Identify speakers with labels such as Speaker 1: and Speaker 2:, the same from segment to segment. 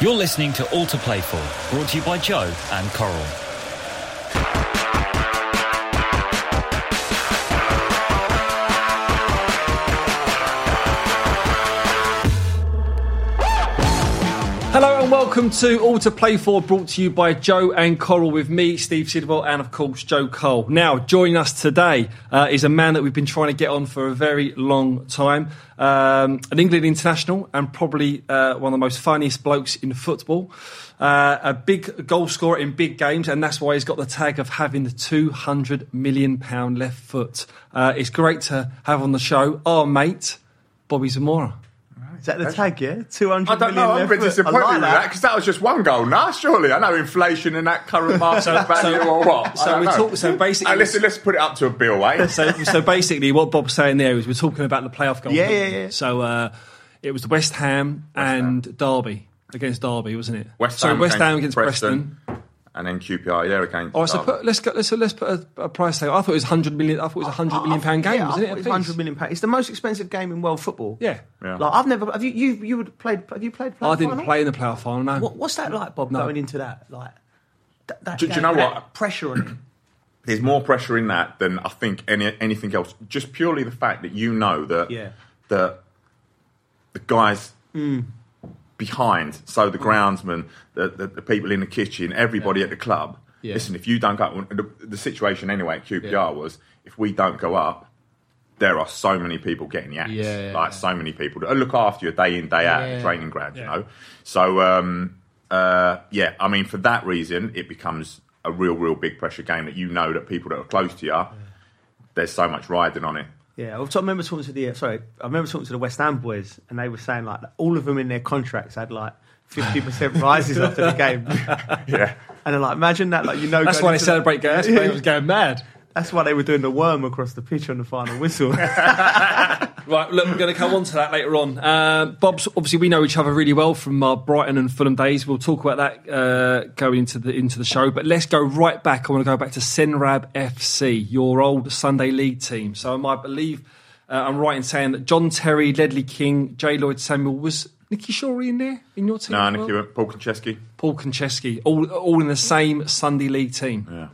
Speaker 1: You're listening to All to Play For, brought to you by Joe and Coral.
Speaker 2: Hello and welcome to All to Play For, brought to you by Joe and Coral with me, Steve Sidwell, and of course Joe Cole. Now, joining us today uh, is a man that we've been trying to get on for a very long time, um, an England international and probably uh, one of the most funniest blokes in football. Uh, a big goal scorer in big games, and that's why he's got the tag of having the £200 million left foot. Uh, it's great to have on the show our mate, Bobby Zamora.
Speaker 3: Is that the tag, yeah? 200
Speaker 4: I don't know. I'm a bit disappointed
Speaker 3: like
Speaker 4: with that because that was just one goal. Nah, surely I know inflation and that current market value or what.
Speaker 2: so we talk- so basically-
Speaker 4: Uh, listen, let's put it up to a bill, eh?
Speaker 2: so, so basically, what Bob's saying there is we're talking about the playoff goal.
Speaker 3: Yeah, yeah, yeah.
Speaker 2: So uh, it was West Ham and Derby against Derby, wasn't it?
Speaker 4: West
Speaker 2: Sorry,
Speaker 4: Ham
Speaker 2: West Ham
Speaker 4: against
Speaker 2: against Preston.
Speaker 4: Preston. And then QPR, yeah, against.
Speaker 2: All right, so put, let's go, let's let's put a, a price tag. I thought it was hundred million. I thought it was a hundred million pound game,
Speaker 3: yeah,
Speaker 2: wasn't
Speaker 3: I
Speaker 2: it? a
Speaker 3: 100 million pounds. It's the most expensive game in world football.
Speaker 2: Yeah.
Speaker 4: Yeah.
Speaker 3: Like I've never. Have you? You you would played? Have you played?
Speaker 2: I didn't
Speaker 3: final?
Speaker 2: play in the playoff final. No.
Speaker 3: What, what's that like, Bob?
Speaker 2: No.
Speaker 3: Going into that, like. That, that
Speaker 4: Do- do you know what?
Speaker 3: Pressure on it.
Speaker 4: There's more pressure in that than I think any anything else. Just purely the fact that you know that
Speaker 3: Yeah.
Speaker 4: that the guys
Speaker 2: Mm.
Speaker 4: Behind, so the groundsman, the, the, the people in the kitchen, everybody at the club.
Speaker 2: Yeah.
Speaker 4: Listen, if you don't go, the, the situation anyway at QPR
Speaker 2: Yeah.
Speaker 4: was if we don't go up, there are so many people getting the axe.
Speaker 2: Yeah.
Speaker 4: like so many people that look after you day in day out at
Speaker 2: Yeah.
Speaker 4: the training ground. You know, so um, uh, yeah, I mean for that reason, it becomes a real, real big pressure game that you know that people that are close to you, there's so much riding on it.
Speaker 3: Yeah, I remember talking to the sorry, I remember talking to the West Ham boys, and they were saying like all of them in their contracts had like fifty percent rises after the game,
Speaker 4: Yeah.
Speaker 3: and they're like, imagine that, like you know,
Speaker 2: That's why they celebrate. That's why they was going mad.
Speaker 3: That's why they were doing the worm across the pitch on the final whistle.
Speaker 2: Right, look, we're going to come on to that later on. Um, Bob's obviously we know each other really well from our Brighton and Fulham days. We'll talk about that uh, going into the into the show. But let's go right back. I want to go back to Senrab FC, your old Sunday League team. So I might believe uh, I'm right in saying that John Terry, Ledley King, J. Lloyd Samuel was Nicky Shorey in there in your team.
Speaker 4: No,
Speaker 2: as well?
Speaker 4: Nicky, Paul Konchesky.
Speaker 2: Paul Konchesky, all all in the same Sunday League team.
Speaker 4: Yeah.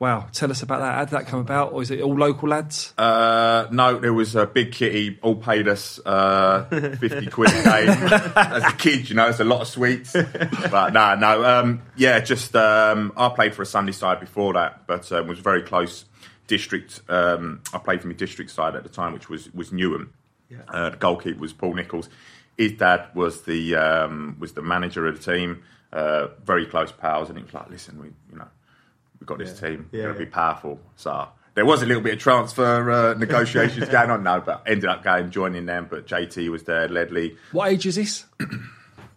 Speaker 2: Wow, tell us about that. How did that come about, or is it all local lads?
Speaker 4: Uh, no, there was a big kitty, all paid us uh, 50 quid a game. As a kid, you know, it's a lot of sweets. But no, no, um, yeah, just um, I played for a Sunday side before that, but um, was very close district. Um, I played for my district side at the time, which was, was Newham. Uh, the goalkeeper was Paul Nichols. His dad was the um, was the manager of the team. Uh, very close pals, and he was like, "Listen, we you know we've got this team.
Speaker 3: Yeah,
Speaker 4: going to
Speaker 3: yeah.
Speaker 4: be powerful. So there was a little bit of transfer uh, negotiations going on, no, but ended up going joining them. But JT was there, Ledley.
Speaker 2: What age is this?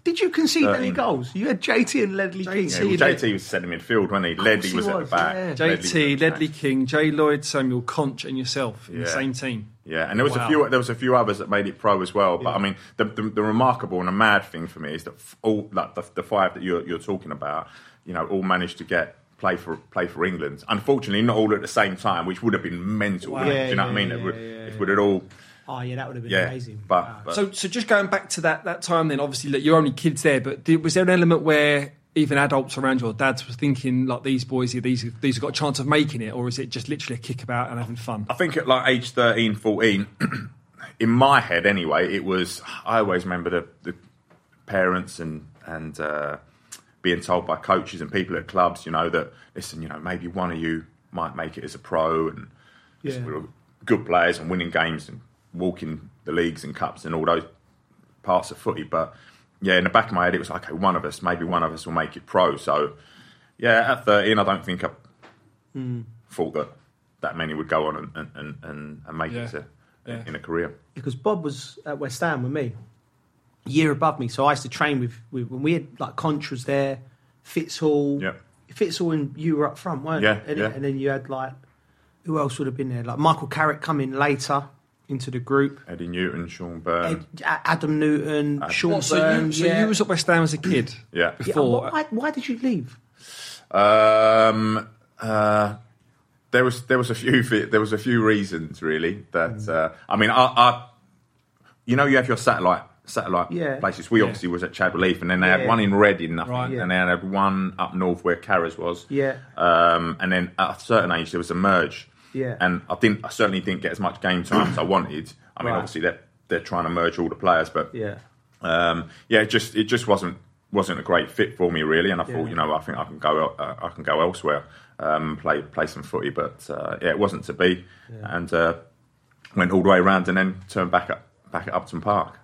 Speaker 3: Did you concede
Speaker 4: Uh,
Speaker 3: any goals? You had JT and Ledley King.
Speaker 4: Yeah, well, JT was centre midfield, wasn't he? Ledley
Speaker 3: he
Speaker 4: was at the back.
Speaker 3: yeah.
Speaker 4: Ledley was at
Speaker 2: JT,
Speaker 4: the
Speaker 2: Ledley. King, J. Lloyd, Samuel, Conch, and yourself in the same team.
Speaker 4: Yeah, and there was
Speaker 2: Wow.
Speaker 4: a few. There was a few others that made it pro as well. But I mean, the, the, the remarkable and the mad thing for me is that all like the, the five that you're, you're talking about, you know, all managed to get play for play for England. Unfortunately, not all at the same time, which would have been mental.
Speaker 3: Wow.
Speaker 4: Do you know what I mean?
Speaker 3: yeah,
Speaker 4: It would,
Speaker 3: yeah,
Speaker 4: if
Speaker 3: yeah.
Speaker 4: would have all,
Speaker 3: Oh yeah, that would have been
Speaker 4: yeah.
Speaker 3: amazing.
Speaker 4: But,
Speaker 3: Wow.
Speaker 4: but
Speaker 2: So, so just going back to that that time, then obviously, look, you're only kids there, but did, was there an element where even adults around your dads were thinking like these boys, these these have got a chance of making it, or is it just literally a kickabout and having fun?
Speaker 4: I think at like age 13, 14, in my head anyway, it was. I always remember the, the parents and and uh, being told by coaches and people at clubs, you know, that listen, you know, maybe one of you might make it as a pro, and
Speaker 3: Yeah.
Speaker 4: good players and winning games and walking the leagues and cups and all those parts of footy. But yeah, in the back of my head, it was like, okay, one of us, maybe one of us will make it pro. So yeah, at 13, I don't think I hmm. thought that that many would go on and, and, and, and, and make
Speaker 2: Yeah.
Speaker 4: it to,
Speaker 2: Yeah.
Speaker 4: in a career.
Speaker 3: because Bob was at West Ham with me, a year above me. So I used to train with, with when we had like Contras there, Fitzhall.
Speaker 4: Yeah.
Speaker 3: Fitzhall and you were up front, weren't
Speaker 4: Yeah,
Speaker 3: you? And,
Speaker 4: yeah.
Speaker 3: and then you had like who else would have been there? Like Michael Carrick coming later into the group.
Speaker 4: Eddie Newton, Sean Byrne.
Speaker 3: Ed- Adam Newton, Sean
Speaker 2: What, so you,
Speaker 3: Burns.
Speaker 2: so
Speaker 3: yeah.
Speaker 2: you was at West Ham as a kid
Speaker 4: Yeah.
Speaker 3: Yeah,
Speaker 2: before?
Speaker 3: why, why did you leave?
Speaker 4: Um, uh, there was there was a few there was a few reasons really that uh, I mean I, I you know you have your satellite satellite
Speaker 3: Yeah.
Speaker 4: places. We
Speaker 2: Yeah.
Speaker 4: obviously was at Chadwell Heath, and then they
Speaker 3: Yeah.
Speaker 4: had one in Reading, I think,
Speaker 2: Right.
Speaker 3: Yeah.
Speaker 4: and they had one up north where Carras was.
Speaker 3: Yeah.
Speaker 4: Um, and then at a certain age, there was a merge.
Speaker 3: Yeah.
Speaker 4: And I didn't. I certainly didn't get as much game time as I wanted. I mean,
Speaker 3: Right.
Speaker 4: obviously they're they're trying to merge all the players, but
Speaker 3: Yeah.
Speaker 4: um, yeah, it just it just wasn't wasn't a great fit for me really. And I
Speaker 3: Yeah.
Speaker 4: thought, you know, I think I can go uh, I can go elsewhere, um, play play some footy, but uh, yeah, it wasn't to be, and uh, went all the way around and then turned back up back at Upton Park.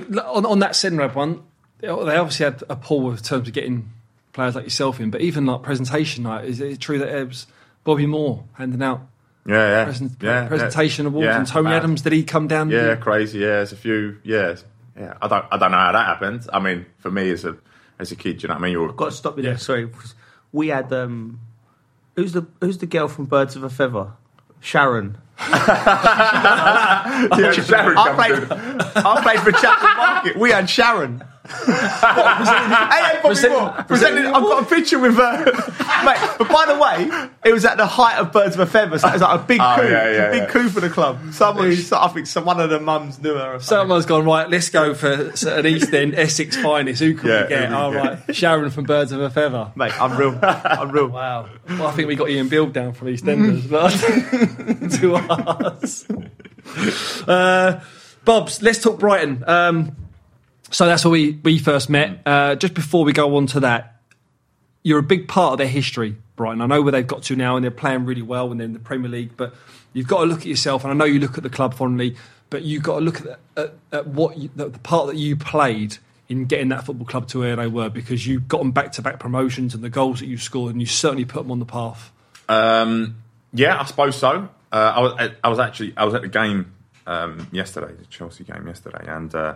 Speaker 2: So on, on that Senrab one, they obviously had a pull in terms of getting players like yourself in, but even like presentation night, is it true that it was Bobby Moore handing out
Speaker 4: Yeah, yeah,
Speaker 2: present,
Speaker 4: yeah,
Speaker 2: presentation
Speaker 4: yeah.
Speaker 2: awards
Speaker 4: Yeah,
Speaker 2: and Tony
Speaker 4: mad.
Speaker 2: Adams? Did he come down?
Speaker 4: Yeah, crazy. Yeah, there's a few. Yeah, yeah. I don't I don't know how that happened. I mean, for me as a as a kid, you know what I mean. You're
Speaker 3: Got to stop you there. Sorry, we had um, who's the who's the girl from Birds of a Feather? Sharon.
Speaker 4: Sharon
Speaker 3: I played. I for Chapel Market. We had Sharon. hey, hey, Bobby
Speaker 2: Present-
Speaker 3: Moore.
Speaker 2: presenting
Speaker 3: Presenting, I've got a picture with her, mate. But by the way, it was at the height of Birds of a Feather, so it was like a big
Speaker 4: Oh,
Speaker 3: coup,
Speaker 4: yeah, yeah,
Speaker 3: a big
Speaker 4: yeah.
Speaker 3: coup for the club. Someone, I think some one of the mums knew her. Or.
Speaker 2: Someone's gone right. Let's go for an East End Essex finest. Who can
Speaker 4: Yeah,
Speaker 2: we get?
Speaker 4: who we
Speaker 2: Oh right, Sharon from Birds of a Feather.
Speaker 3: mate, I'm real. I'm real.
Speaker 2: Wow. Well, I think we got Ian Beale down from EastEnders, but to us. Uh, Bobs, let's talk Brighton. Um, so that's where we, we first met. Uh, just before we go on to that, you're a big part of their history, Brighton. I know where they've got to now and they're playing really well and they're in the Premier League, but you've got to look at yourself, and I know you look at the club fondly, but you've got to look at, at, at what you, the, the part that you played in getting that football club to where they were because you got them back to back promotions and the goals that you scored, and you certainly put them on the path.
Speaker 4: Um, yeah, I suppose so. Uh, I was I was actually I was at the game um, yesterday, the Chelsea game yesterday, and uh,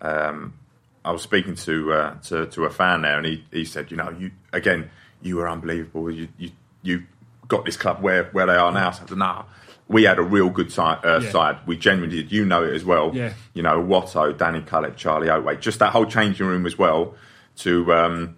Speaker 4: um, I was speaking to, uh, to to a fan there, and he, he said, you know, you again, you were unbelievable. You you, you got this club where, where they are now. So I said, nah, we had a real good side. Uh,
Speaker 2: Yeah.
Speaker 4: side. We genuinely did. You know it as well.
Speaker 2: Yeah.
Speaker 4: You know, Watto, Danny Cullip, Charlie Oatway, just that whole changing room as well. To um,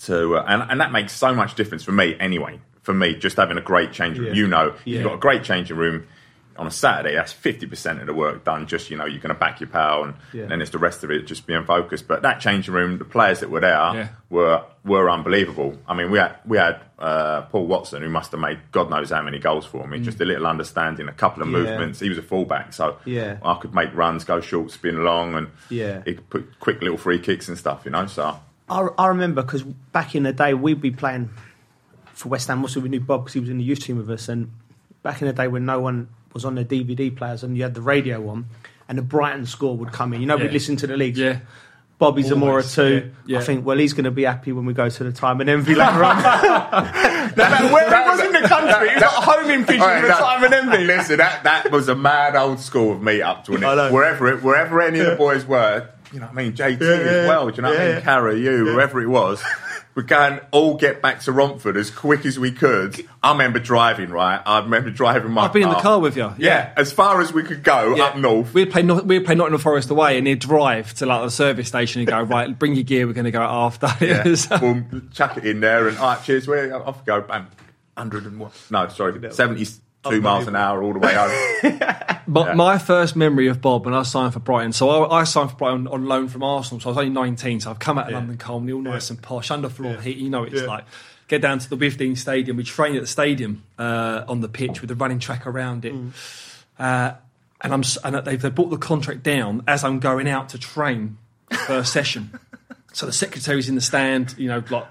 Speaker 4: to uh, and and that makes so much difference for me anyway. For me, just having a great changing room.
Speaker 3: Yeah.
Speaker 4: You know,
Speaker 3: Yeah.
Speaker 4: you've got a great changing room on a Saturday. That's fifty percent of the work done. Just you know, you're going to back your pal, and,
Speaker 3: Yeah.
Speaker 4: and then it's the rest of it just being focused. But that changing room, the players that were there
Speaker 2: Yeah.
Speaker 4: were were unbelievable. I mean, we had we had uh, Paul Watson, who must have made God knows how many goals for me. Just a little understanding, a couple of
Speaker 3: Mm. Yeah.
Speaker 4: movements. He was a fullback, so
Speaker 3: Yeah.
Speaker 4: I could make runs, go short, spin long, and
Speaker 3: Yeah.
Speaker 4: he could put quick little free kicks and stuff. You know, so.
Speaker 3: I, I remember because back in the day we'd be playing for West Ham. Also, we knew Bob because he was in the youth team with us. And back in the day when no one was on the DVD players and you had the radio on, and the Brighton score would come in. You know,
Speaker 2: Yeah.
Speaker 3: we'd listen to the leagues.
Speaker 2: Yeah.
Speaker 3: Bobby Zamora too.
Speaker 2: yeah, yeah.
Speaker 3: I think. Well, he's going to be happy when we go to the time and envy later on. matter where he was in the country, he was like homing pigeon
Speaker 4: All right,
Speaker 3: for
Speaker 4: that-
Speaker 3: time and envy.
Speaker 4: Listen, that, that was a mad old school of meet up to it. Wherever it, wherever any of the boys were, you know what I mean, JT
Speaker 3: Yeah,
Speaker 4: as well, do you know what I mean?
Speaker 3: yeah.
Speaker 4: Cara, you, whoever it was. We'd go and all get back to Romford as quick as we could. I remember driving, right? I remember driving my
Speaker 2: I've been in the car with you.
Speaker 4: Yeah, as far as we could go
Speaker 2: Yeah.
Speaker 4: up north.
Speaker 2: We'd play, Not- we'd play Nottingham Forest away, and he'd drive to like the service station and go, right, bring your gear, we're going to go after.
Speaker 4: Yeah.
Speaker 2: So-
Speaker 4: Boom, chuck it in there and, all right, cheers, where off we go, bam. 100 and what? No, sorry, 72 miles an hour all the way home.
Speaker 2: My,
Speaker 4: Yeah.
Speaker 2: my first memory of Bob when I signed for Brighton, so I, I signed for Brighton on loan from Arsenal, so I was only 19, so I've come out of London Colney, all nice and posh, underfloor heat, you know what it's
Speaker 3: Yeah.
Speaker 2: like. Get down to the Withdean Stadium, we train at the stadium uh, on the pitch with the running track around it. Uh, and I'm and they've, they've brought the contract down as I'm going out to train for a session. So the secretary's in the stand, you know, like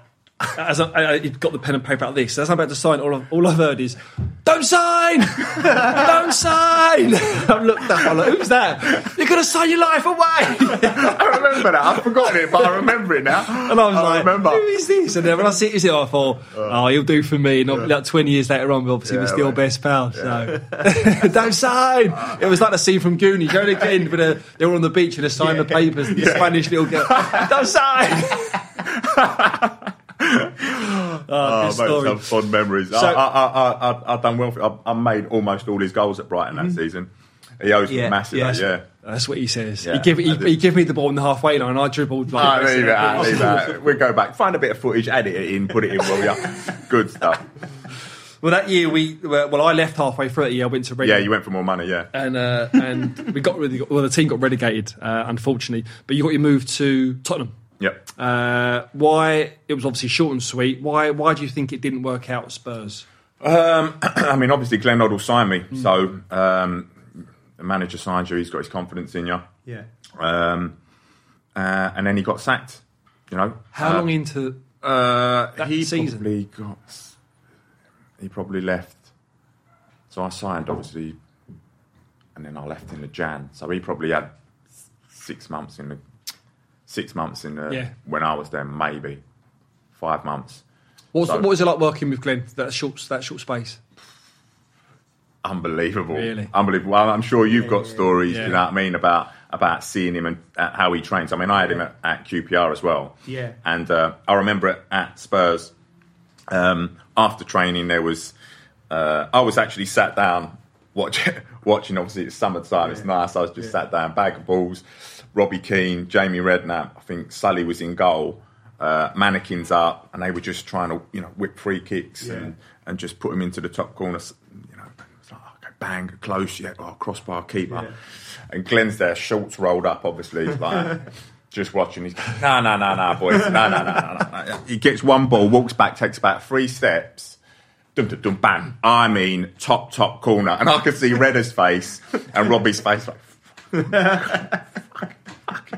Speaker 2: as I, I, he'd got the pen and paper like this. As I'm about to sign, all I've, all I've heard is, "Don't sign, don't sign." I've looked up. I'm like, "Who's that? You're going to sign your life away."
Speaker 4: I remember that. I've forgotten it, but I remember it now.
Speaker 2: And I was
Speaker 4: I
Speaker 2: like,
Speaker 4: remember.
Speaker 2: "Who is this?" And then when I see it, I thought, "Oh, he'll do for me." And like 20 years later on, obviously, we're
Speaker 4: Yeah,
Speaker 2: still
Speaker 4: right.
Speaker 2: best pals. So don't sign. It was like the scene from Goonies. You know, again, but uh, they were on the beach and they signed the papers. And the Spanish little girl, "Don't sign." oh,
Speaker 4: Oh, mate,
Speaker 2: story.
Speaker 4: some fond memories.
Speaker 2: So-
Speaker 4: I, I, I, I, I've done well. For, I, I made almost all his goals at Brighton that mm-hmm. season. He owes me
Speaker 3: Yeah,
Speaker 4: massive.
Speaker 3: yeah.
Speaker 4: that, yeah.
Speaker 2: That's what he says.
Speaker 4: Yeah,
Speaker 2: he give he, he give me the ball in the halfway line. I dribbled like.
Speaker 4: Leave it out, leave out. We'll go back, find a bit of footage, edit it in, put it in. Will ya? Good stuff.
Speaker 2: Well, that year we well, I left halfway through that year. I went to Reading.
Speaker 4: Yeah, you went for more money. Yeah.
Speaker 2: and uh, and we got really well. The team got relegated, uh, unfortunately. But you got your move to Tottenham.
Speaker 4: Yep.
Speaker 2: Uh, why? It was obviously short and sweet. Why? Why do you think it didn't work out at Spurs?
Speaker 4: Um, I mean, obviously, Glenn Hoddle signed me, so um, the manager signed you. He's got his confidence in you,
Speaker 3: Yeah.
Speaker 4: um, uh, and then he got sacked. You know,
Speaker 2: How
Speaker 4: Uh,
Speaker 2: long into?
Speaker 4: Uh,
Speaker 2: that
Speaker 4: he
Speaker 2: season?
Speaker 4: probably got. He probably left. So I signed, obviously, and then I left in the Jan. So he probably had six months in the six months in the
Speaker 2: Yeah.
Speaker 4: when I was there, maybe five months.
Speaker 2: What was,
Speaker 4: so-
Speaker 2: what was it like working with Glenn? That short that short space.
Speaker 4: Unbelievable,
Speaker 2: Really?
Speaker 4: unbelievable. Well, I'm sure you've got stories.
Speaker 2: Yeah.
Speaker 4: You know what I mean about about seeing him and uh, how he trains. I mean, I had him at, at QPR as well.
Speaker 3: Yeah.
Speaker 4: And uh, I remember at, at Spurs, um, after training, there was uh, I was actually sat down watch, watching. Obviously, it's summertime. It's nice. I was just sat down, bag of balls. Robbie Keane, Jamie Redknapp. I think Sully was in goal. Uh, mannequins up, and they were just trying to, you know, whip free kicks and, and just put him into the top corner. You know, it's like, okay, bang, close, yeah, oh, crossbar keeper. And Glenn's there, shorts rolled up, obviously. He's like, just watching. He's no, no, no, no, boys, no, no, no, no, no. He gets one ball, walks back, takes about three steps. Dum, dum, dum, bang. I mean, top, top corner. And I could see Redder's face and Robbie's face like,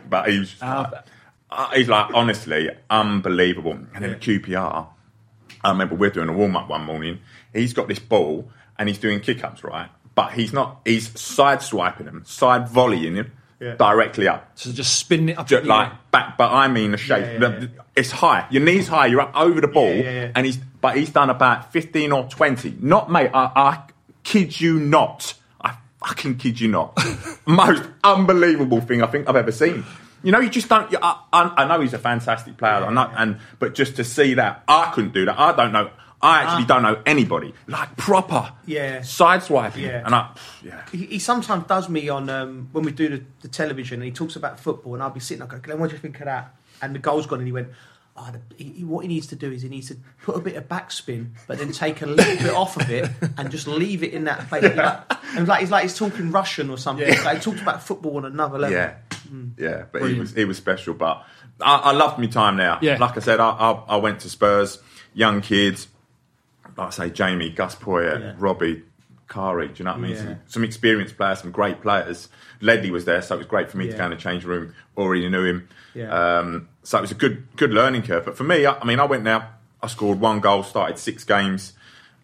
Speaker 4: but he was just like, uh, he's like, honestly, unbelievable. And then at QPR, I remember we're doing a warm up one morning. He's got this ball and he's doing kick ups, right? But he's not, he's side swiping him, side volleying him
Speaker 3: Yeah.
Speaker 4: directly up.
Speaker 2: So just spinning it up.
Speaker 4: Just like
Speaker 2: air.
Speaker 4: back, but I mean the shape.
Speaker 3: Yeah, yeah,
Speaker 4: the-. It's high. Your knees high. You're up over the ball, and he's but he's done about fifteen or twenty. Not mate. I, I kid you not. I fucking kid you not. Most unbelievable thing I think I've ever seen. You know, you just don't. I, I, I know he's a fantastic player, I know, and but just to see that, I couldn't do that. I don't know. I actually don't know anybody like proper.
Speaker 3: Yeah.
Speaker 4: Side swiping.
Speaker 3: Yeah.
Speaker 4: And I, yeah.
Speaker 3: He, he sometimes does me on um, when we do the, the television and he talks about football and I'll be sitting there going, Glenn, what do you think of that? And the goal's gone and he went, oh, the, he, what he needs to do is he needs to put a bit of backspin but then take a little bit off of it and just leave it in that place. And like, and like, he's like he's talking Russian or something.
Speaker 2: Yeah.
Speaker 3: Like, he talked about football on another level.
Speaker 4: Yeah, yeah, but he was he was special. But I, I loved my time there.
Speaker 2: Yeah.
Speaker 4: like I said, I, I, I went to Spurs, young kids, like I say, Jamie, Gus Poyet,
Speaker 3: Yeah.
Speaker 4: Robbie, Kari. Do you know what I mean?
Speaker 3: Yeah.
Speaker 4: Some, some experienced players, some great players. Ledley was there, so it was great for me to go in the change room. Already knew him.
Speaker 3: Yeah.
Speaker 4: Um, so it was a good good learning curve. But for me, I, I mean, I went there. I scored one goal, started six games.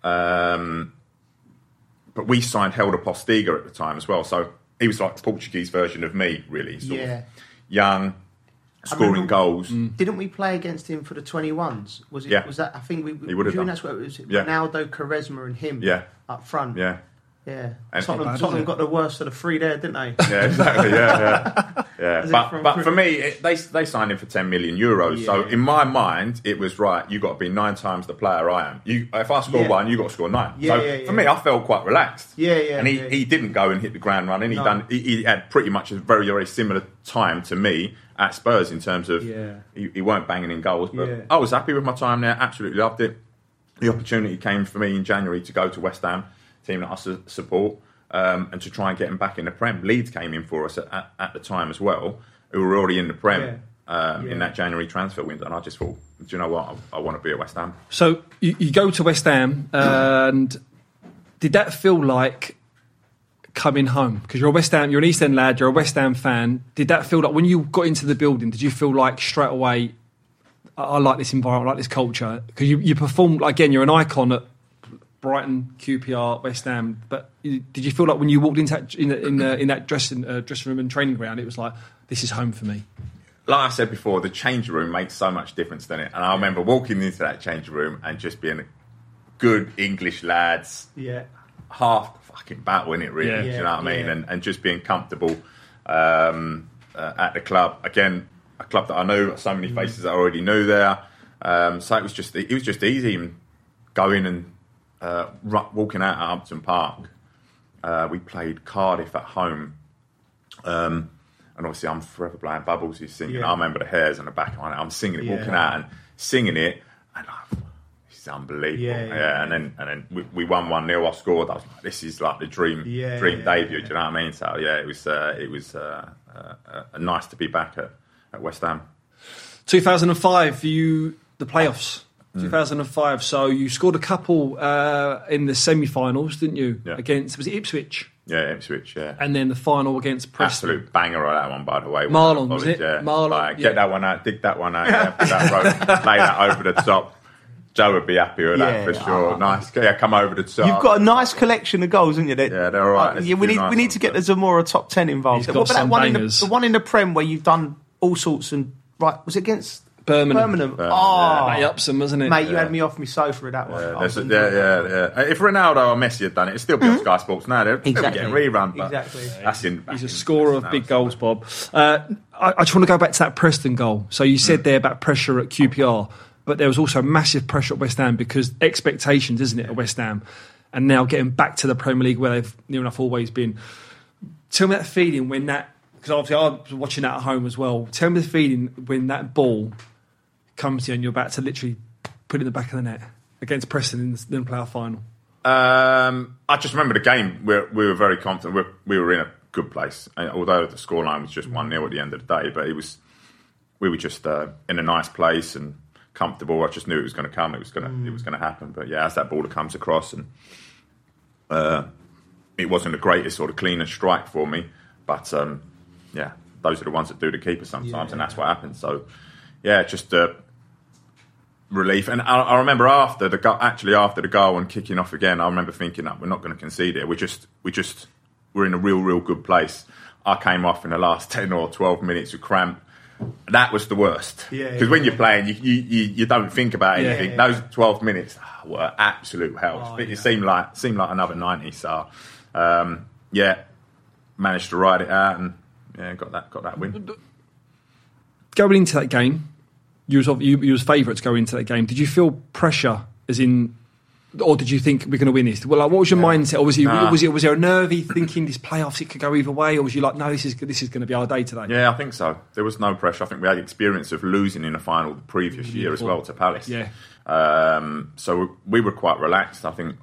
Speaker 4: Um, but we signed Helder Postiga at the time as well. So he was like the Portuguese version of me, really. Sort
Speaker 3: Yeah.
Speaker 4: of young, scoring
Speaker 3: remember-
Speaker 4: goals.
Speaker 3: Didn't we play against him for the 21s? Was it?
Speaker 4: Yeah.
Speaker 3: Was that? I think we.
Speaker 4: He would have done.
Speaker 3: That's where it was.
Speaker 4: Yeah.
Speaker 3: Ronaldo, Quaresma, and him.
Speaker 4: Yeah.
Speaker 3: Up front.
Speaker 4: Yeah,
Speaker 3: Yeah.
Speaker 4: And-
Speaker 3: Tottenham,
Speaker 2: bad,
Speaker 3: Tottenham got the worst of the three there, didn't they?
Speaker 4: yeah, exactly. Yeah, yeah, yeah. But,
Speaker 3: from-
Speaker 4: but for me, it, they they signed him for ten million euros. So in my mind, it was right. You got to be nine times the player I am. You, if I score
Speaker 3: Yeah.
Speaker 4: one, you got to score nine.
Speaker 3: Yeah,
Speaker 4: so
Speaker 3: yeah,
Speaker 4: for me, I felt quite relaxed.
Speaker 3: Yeah, yeah,
Speaker 4: And he,
Speaker 3: yeah.
Speaker 4: he didn't go and hit the ground running. He
Speaker 3: No.
Speaker 4: done. He, he had pretty much a very very similar time to me at Spurs in terms of
Speaker 3: Yeah.
Speaker 4: he, he weren't banging in goals. But
Speaker 3: Yeah.
Speaker 4: I was happy with my time there. Absolutely loved it. The opportunity came for me in January to go to West Ham, team that I su- support, um, and to try and get him back in the Prem. Leeds came in for us at, at, at the time as well, who were already in the Prem
Speaker 3: Yeah.
Speaker 4: um,
Speaker 3: Yeah.
Speaker 4: in that January transfer window. And I just thought, do you know what? I, I want to be at West Ham.
Speaker 2: So you, you go to West Ham, and did that feel like coming home? Because you're a West Ham, you're an East End lad, you're a West Ham fan. Did that feel like when you got into the building? Did you feel like straight away? I, I like this environment, I like this culture. Because you, you performed again, you're an icon at Brighton, QPR, West Ham. But did you feel like when you walked into that, in, the- in, the, in that dressing uh, dressing room and training ground, it was like this is home for me?
Speaker 4: Like I said before, the change room makes so much difference, doesn't it? And I remember walking into that change room and just being good English lads,
Speaker 3: Yeah.
Speaker 4: half the fucking battle in it, really.
Speaker 2: Yeah.
Speaker 4: do you know what I mean?
Speaker 3: Yeah.
Speaker 4: And, and just being comfortable um, uh, at the club. Again, a club that I knew, so
Speaker 3: Mm.
Speaker 4: many faces I already knew there. Um, so it was just it was just easy and going and uh, walking out at Upton Park. Uh, we played Cardiff at home. Um, and obviously, I'm forever blowing bubbles. He's singing.
Speaker 3: Yeah.
Speaker 4: I remember the hairs on the back of my neck. I'm singing it, walking out and singing it, and I, is unbelievable.
Speaker 3: Yeah,
Speaker 4: Yeah,
Speaker 3: yeah,
Speaker 4: and then and then we, we won one 0 I scored. I was like, this is like the dream
Speaker 3: Yeah,
Speaker 4: dream
Speaker 3: yeah,
Speaker 4: debut. Do you know what I mean? So yeah, it was uh, it was uh, uh, uh, nice to be back at, at West Ham.
Speaker 2: 2005, you the playoffs.
Speaker 4: Mm.
Speaker 2: 2005. So you scored a couple uh, in the semi-finals, didn't you?
Speaker 4: Yeah.
Speaker 2: Against was it Ipswich,
Speaker 4: Yeah, Ipswich. Yeah.
Speaker 2: and then the final against Preston.
Speaker 4: Absolute banger on that one, by the way.
Speaker 2: Marlon, was it?
Speaker 4: Yeah.
Speaker 2: Marlon,
Speaker 4: Like,
Speaker 2: yeah.
Speaker 4: Get that one out, dig that one out, yeah, put that rope, lay that over the top. Joe would be happy with
Speaker 3: Yeah.
Speaker 4: that for sure. Nice. Yeah, come over the top.
Speaker 3: You've got a nice collection of goals, haven't you? That-
Speaker 4: Yeah, they're all right.
Speaker 3: Uh, yeah, we need
Speaker 4: nice
Speaker 3: we need to get the Zamora top ten involved.
Speaker 2: He's got
Speaker 3: What about that
Speaker 2: some
Speaker 3: one in the,
Speaker 2: bangers.
Speaker 3: the one in the Prem where you've done all sorts and right? Was it against
Speaker 2: Birmingham.
Speaker 3: Birmingham?
Speaker 4: Birmingham,
Speaker 3: oh,
Speaker 2: Matty Upson, wasn't it?
Speaker 3: mate, you had me off my sofa with that one.
Speaker 4: Yeah,
Speaker 3: I
Speaker 4: there's
Speaker 3: was
Speaker 4: a- yeah, yeah, yeah. If Ronaldo or Messi had done it, it'd still be on mm-hmm. Sky Sports now. They're,
Speaker 3: Exactly.
Speaker 4: they'll be getting rerun. But
Speaker 3: Exactly.
Speaker 4: That's in.
Speaker 2: He's a scorer of big goals, Bob. Uh, I, I just want to go back to that Preston goal. So you said mm. there about pressure at QPR, but there was also massive pressure at West Ham because expectations, isn't it, at West Ham, and now getting back to the Premier League where they've near enough always been. Tell me that feeling when that because obviously I was watching that at home as well. Tell me the feeling when that ball comes to you and you're about to literally put it in the back of the net against Preston in the, playoff final.
Speaker 4: Um, I just remember the game. We we were very confident. We we were in a good place, and although the scoreline was just one 0 at the end of the day. But it was we were just uh, in a nice place and comfortable. I just knew it was going to come. It was going to it was going to happen. But yeah, as that ball comes across, and uh, it wasn't the greatest or the cleanest strike for me. But um, yeah, those are the ones that do the keeper sometimes, and that's what happened. So yeah, just. Uh, relief. And I, I remember after the go- actually after the goal and kicking off again, I remember thinking that we're not going to concede it. We just we just we're in a real real good place. I came off in the last ten or twelve minutes with cramp. That was the worst.
Speaker 3: Yeah,
Speaker 4: Because when you're playing, you, you, you, you don't think about
Speaker 2: Yeah,
Speaker 4: anything.
Speaker 3: yeah.
Speaker 4: Those twelve minutes ah, were absolute hell.
Speaker 3: Oh,
Speaker 4: it
Speaker 3: yeah.
Speaker 4: seemed like seemed like another ninety. So um, yeah, managed to ride it out and yeah, got that got that win.
Speaker 2: going into that game, you was you, you was favourites going into that game. Did you feel pressure, as in, or did you think we're going to win this? Well, like, what was your mindset? Or was you
Speaker 4: Nah.
Speaker 2: was it was there a nervy thinking this playoffs it could go either way, or was you like, no, this is this is going to be our day today?
Speaker 4: Yeah, I think so. There was no pressure. I think we had experience of losing in a final the previous year as well to Palace.
Speaker 2: Yeah.
Speaker 4: Um, so we were quite relaxed. I think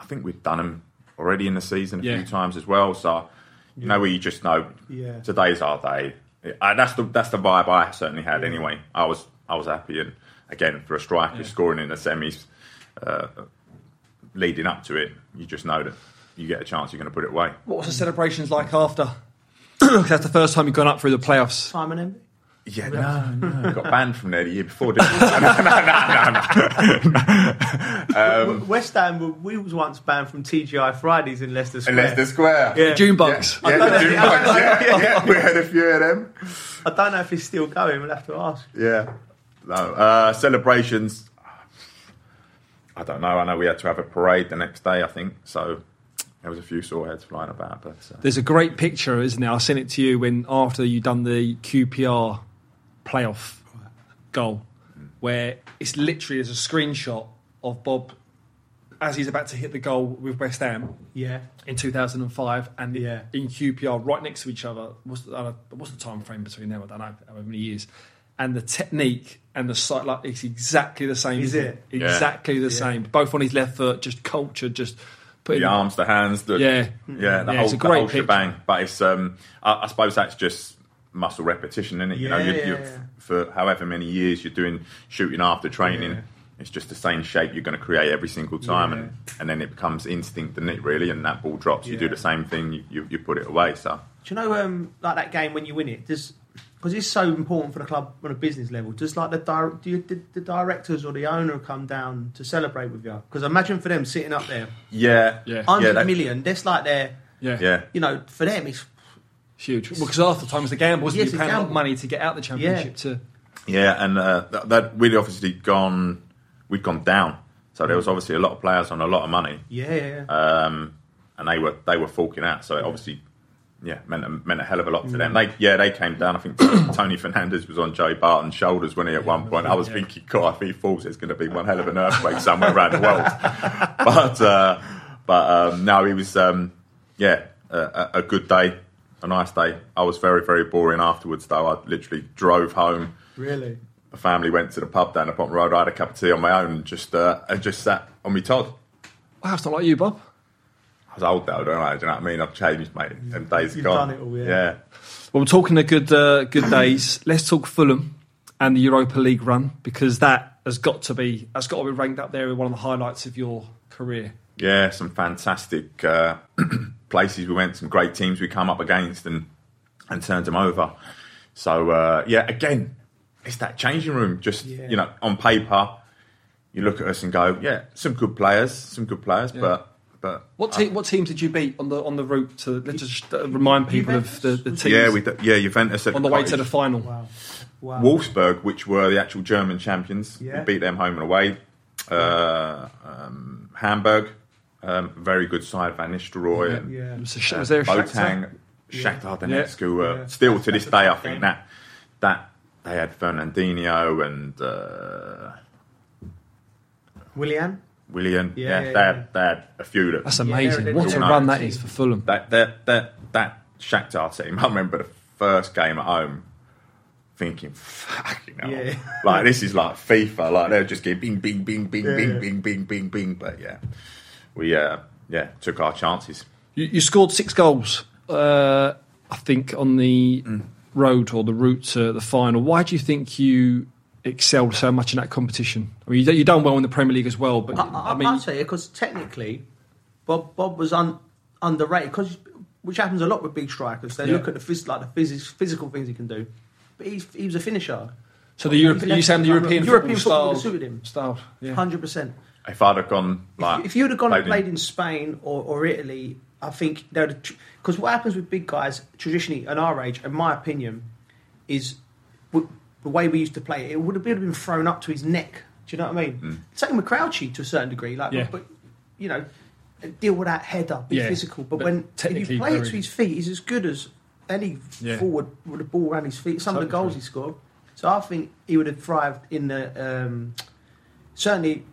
Speaker 4: I think we've done them already in the season a
Speaker 2: Yeah.
Speaker 4: few times as well. So you know you just know
Speaker 3: Yeah.
Speaker 4: today's our day. Uh, that's the that's the vibe I certainly had anyway. I was I was happy and again for a striker scoring in the semis, uh, leading up to it, you just know that you get a chance you're going to put it away.
Speaker 2: What was the celebrations like after? that's the first time you've gone up through the playoffs.
Speaker 3: Simon Emby.
Speaker 4: Yeah, no, no. Got banned from there the year before, didn't we? no, no, no, no, no.
Speaker 3: West Ham, were- we was once banned from TGI Fridays in Leicester Square.
Speaker 4: In Leicester Square.
Speaker 3: Yeah.
Speaker 2: June
Speaker 4: Yeah,
Speaker 2: bugs.
Speaker 4: yeah, the June bugs, yeah, yeah, we had a few of them.
Speaker 3: I don't know if he's still going. We'll have to ask.
Speaker 4: Yeah. No. Uh, celebrations. I don't know. I know we had to have a parade the next day, I think. So there was a few sore heads flying about. But uh,
Speaker 2: There's a great picture, isn't there? I sent it to you when after you done the QPR playoff goal, where it's literally there's a screenshot of Bob as he's about to hit the goal with West Ham
Speaker 3: Yeah.
Speaker 2: in 2005, and
Speaker 3: Yeah.
Speaker 2: in QPR right next to each other. What's the, uh, what's the time frame between them? I don't know how many years. And the technique and the sight, like it's exactly the same.
Speaker 3: Is
Speaker 2: isn't
Speaker 3: it?
Speaker 4: Yeah.
Speaker 2: Exactly the same. Both on his left foot, just culture, just putting.
Speaker 4: the arms, the hands, the
Speaker 2: Yeah.
Speaker 4: yeah, the
Speaker 2: Yeah,
Speaker 4: whole,
Speaker 2: it's a
Speaker 4: the
Speaker 2: great
Speaker 4: whole shebang. But it's, um, I, I suppose that's just muscle repetition, isn't it? you know,
Speaker 3: Yeah,
Speaker 4: you,
Speaker 3: yeah,
Speaker 4: you,
Speaker 3: yeah.
Speaker 4: for however many years you're doing shooting after training.
Speaker 3: Yeah.
Speaker 4: It's just the same shape you're going to create every single time, and, and then it becomes instinct, and it really, and that ball drops. You do the same thing, you, you, you put it away. So
Speaker 3: Do you know, um, like that game when you win it, does because it's so important for the club on a business level. Does like the di- do you, did the directors or the owner come down to celebrate with you? Because imagine for them sitting up there,
Speaker 4: yeah,
Speaker 2: Yeah.
Speaker 3: hundred
Speaker 4: that-
Speaker 3: million. That's like their,
Speaker 2: Yeah.
Speaker 4: yeah.
Speaker 3: you know, for them it's
Speaker 2: Huge. Well, because half the time it's a gamble,
Speaker 3: Yes,
Speaker 2: it? You
Speaker 3: it's a
Speaker 2: paying a lot of
Speaker 3: gamble.
Speaker 2: money to get out the championship to.
Speaker 4: Yeah, and uh, that, that we'd obviously gone, we'd gone down. So there was obviously a lot of players on a lot of money,
Speaker 3: yeah, yeah, yeah.
Speaker 4: um, and they were they were forking out. So it obviously, yeah, meant a, meant a hell of a lot to them. They yeah, they came down. I think Tony Fernandes was on Joe Barton's shoulders when he at one point. I was thinking, God, if he falls, there's going to be one hell of an earthquake somewhere around the world. But uh, but um, no, he was um, yeah, a, a a good day, a nice day. I was very very boring afterwards though. I literally drove home
Speaker 3: really.
Speaker 4: the family went to the pub down the Pont Road. I had a cup of tea on my own and just uh, and just sat on my Todd.
Speaker 2: Wow, it's not like you, Bob.
Speaker 4: I was old though, don't I? Do you know what I mean? I've changed, mate. Them days
Speaker 3: You've
Speaker 4: gone.
Speaker 3: done it all, yeah.
Speaker 4: yeah.
Speaker 2: Well, we're talking of good uh, good days. Let's talk Fulham and the Europa League run because that has got to be that's got to be ranked up there with one of the highlights of your career.
Speaker 4: Yeah, some fantastic uh, places we went, some great teams we come up against and and turned them over. So uh, yeah, again, it's that changing room. Just
Speaker 3: Yeah.
Speaker 4: you know, on paper, you look at us and go, yeah, some good players, some good players, but but
Speaker 2: What te- what teams did you beat on the on the route to? Let's just uh, remind people of the, the teams
Speaker 4: yeah, we d- yeah Juventus at
Speaker 2: on the way to the final.
Speaker 3: Wow. Wow.
Speaker 4: Wolfsburg, which were the actual German champions,
Speaker 3: Yeah.
Speaker 4: we beat them home and away. Uh, um, Hamburg, um, very good side, Van Nistelrooy and
Speaker 3: Yeah.
Speaker 2: Was, there- was there a Shakhtar?
Speaker 4: Boateng, Shakhtar Donetsk, who were
Speaker 3: Yeah.
Speaker 4: still to this day, I think
Speaker 3: game.
Speaker 4: that that they had Fernandinho and uh,
Speaker 3: Willian?
Speaker 4: William.
Speaker 3: Yeah,
Speaker 4: Yeah,
Speaker 3: yeah,
Speaker 4: they,
Speaker 3: yeah.
Speaker 4: had, they had a few that
Speaker 2: That's amazing. what a run that is for Fulham.
Speaker 4: that that that that Shakhtar team. I remember the first game at home. Thinking, fucking hell.
Speaker 3: Yeah.
Speaker 4: Like, this is like FIFA. Like, they're just getting bing, bing, bing, bing,
Speaker 3: Yeah,
Speaker 4: bing,
Speaker 3: yeah.
Speaker 4: bing, bing, bing, bing. But yeah, we, uh, yeah, took our chances.
Speaker 2: You, you scored six goals, uh, I think, on the
Speaker 4: Mm.
Speaker 2: road or the route to the final. Why do you think you excelled so much in that competition? I mean, you, you've done well in the Premier League as well, but
Speaker 3: I,
Speaker 2: I,
Speaker 3: I,
Speaker 2: mean,
Speaker 3: I'll say because technically, Bob Bob was un, underrated because which happens a lot with big strikers. They
Speaker 2: Yeah.
Speaker 3: look at the phys, like the phys, physical things he can do, but he's, he was a finisher.
Speaker 2: so the Europe, you saying the European,
Speaker 3: European
Speaker 2: football,
Speaker 3: football would have
Speaker 2: style,
Speaker 3: suited him.
Speaker 2: style, yeah.
Speaker 3: Hundred percent.
Speaker 4: If I'd have gone, like,
Speaker 3: If you would have gone and
Speaker 4: played in-
Speaker 3: in Spain or, or Italy, I think they'd because what happens with big guys traditionally in our age, in my opinion, is w- the way we used to play. It it would have been thrown up to his neck. Do you know what I mean?
Speaker 4: Mm.
Speaker 3: Same with Crouchy to a certain degree, like,
Speaker 2: Yeah.
Speaker 3: but you know, deal with that header, be
Speaker 2: Yeah.
Speaker 3: physical. But,
Speaker 2: But
Speaker 3: when if you play it to his feet, he's as good as any
Speaker 2: Yeah.
Speaker 3: forward with the ball around his feet. Some of the
Speaker 2: Totally.
Speaker 3: goals he scored. So I think he would have thrived in the um, certainly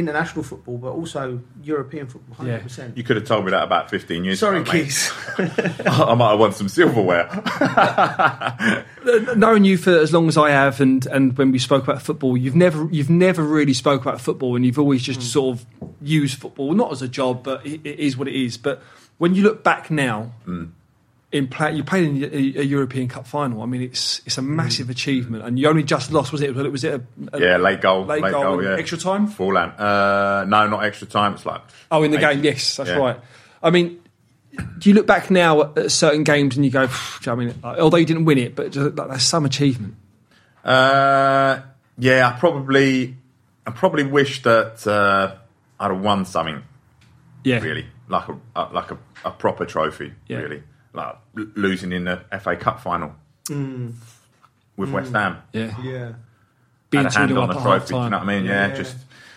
Speaker 3: international football, but also European football. Hundred
Speaker 2: Yeah.
Speaker 3: percent.
Speaker 4: you could have told me that about 15 years
Speaker 3: Sorry,
Speaker 4: ago. mate.
Speaker 3: Keith.
Speaker 4: I might have won some silverware.
Speaker 2: Knowing you for as long as I have, and, and when we spoke about football, you've never you've never really spoke about football, and you've always just mm. sort of used football not as a job, but it, it is what it is. But when you look back now, mm. In play, you played in a, a European Cup final. I mean, it's it's a massive achievement, and you only just lost. Was it? Was it a, a
Speaker 4: yeah, late goal.
Speaker 2: late, goal, in
Speaker 4: yeah.
Speaker 2: extra time?
Speaker 4: Forlan. Uh, no, not extra time. It's like.
Speaker 2: Oh, in the
Speaker 4: eight-
Speaker 2: game, yes, that's
Speaker 4: Yeah.
Speaker 2: right. I mean, do you look back now at, at certain games and you go, I mean, although you didn't win it, but just, like, that's some achievement.
Speaker 4: Uh, yeah, I probably, I probably wish that uh, I'd have won something
Speaker 2: Yeah,
Speaker 4: really, like a, a like a, a proper trophy,
Speaker 2: Yeah.
Speaker 4: really, like l- losing in the FA Cup final with West Ham.
Speaker 2: yeah.
Speaker 3: yeah.
Speaker 2: Being
Speaker 4: had a hand on the trophy. Do you know what I mean? Yeah,
Speaker 3: Yeah.
Speaker 4: just,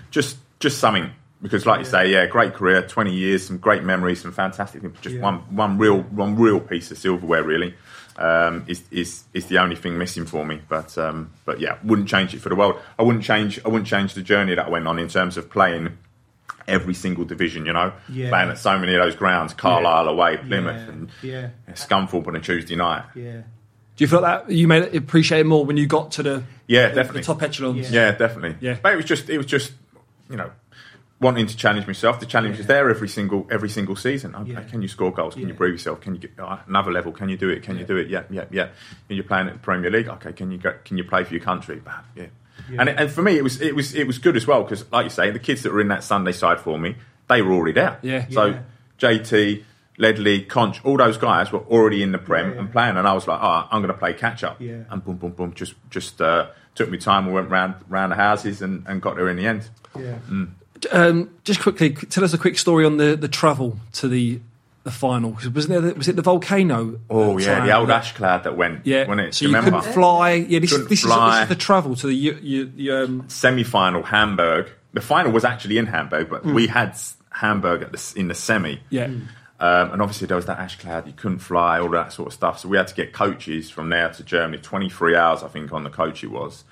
Speaker 4: just, just something. Because, like you say, yeah, great career, twenty years, some great memories, some fantastic things. Just
Speaker 3: Yeah.
Speaker 4: one, one real, one real piece of silverware, really, um, is is is the only thing missing for me. But um, but yeah, wouldn't change it for the world. I wouldn't change. I wouldn't change the journey that I went on in terms of playing every single division. You know,
Speaker 3: Yeah.
Speaker 4: playing at so many of those grounds, Carlisle away, Plymouth,
Speaker 3: Yeah.
Speaker 4: and
Speaker 3: Yeah.
Speaker 4: Scunthorpe on a Tuesday night.
Speaker 3: Yeah.
Speaker 2: Do you feel like that you made it appreciate it more when you got to the
Speaker 4: Yeah,
Speaker 2: the,
Speaker 4: definitely.
Speaker 2: the top echelons?
Speaker 3: Yeah.
Speaker 4: Yeah, definitely.
Speaker 2: Yeah.
Speaker 4: but it was just it was just you know wanting to challenge myself. The challenge is there every single every single season. Okay,
Speaker 3: Yeah.
Speaker 4: can you score goals? Can you
Speaker 3: Yeah.
Speaker 4: prove yourself? Can you get uh, another level? Can you do it? Can you do it? Yeah, yeah, yeah. And you're playing at the Premier League. Okay, can you go, can you play for your country? But, yeah.
Speaker 3: Yeah.
Speaker 4: And and for me it was it was it was good as well because like you say the kids that were in that Sunday side for me they were already there.
Speaker 2: Yeah.
Speaker 4: So
Speaker 3: Yeah.
Speaker 4: JT. Ledley, Conch, all those guys were already in the Prem
Speaker 3: Yeah.
Speaker 4: and playing, and I was like, "Oh, I'm going to play catch up."
Speaker 3: Yeah.
Speaker 4: And boom, boom, boom, just just uh, took me time. We went round round the houses and, and got there in the end.
Speaker 3: Yeah.
Speaker 2: Um, just quickly, tell us a quick story on the, the travel to the the final. 'Cause Wasn't there? The, was it the volcano?
Speaker 4: Oh
Speaker 2: at
Speaker 4: yeah,
Speaker 2: time?
Speaker 4: the old ash cloud that went.
Speaker 2: Yeah.
Speaker 4: wasn't it?
Speaker 2: So
Speaker 4: Do
Speaker 2: you,
Speaker 4: you remember?
Speaker 2: couldn't fly. Yeah, this,
Speaker 4: Couldn't
Speaker 2: this, is, this is the travel to the you, you, you, um,
Speaker 4: Semi-final Hamburg. The final was actually in Hamburg, but we had Hamburg at the, in the semi.
Speaker 2: yeah.
Speaker 4: Um, and obviously there was that ash cloud. You couldn't fly, all that sort of stuff. So we had to get coaches from there to Germany. Twenty-three hours, I think, on the coach it was.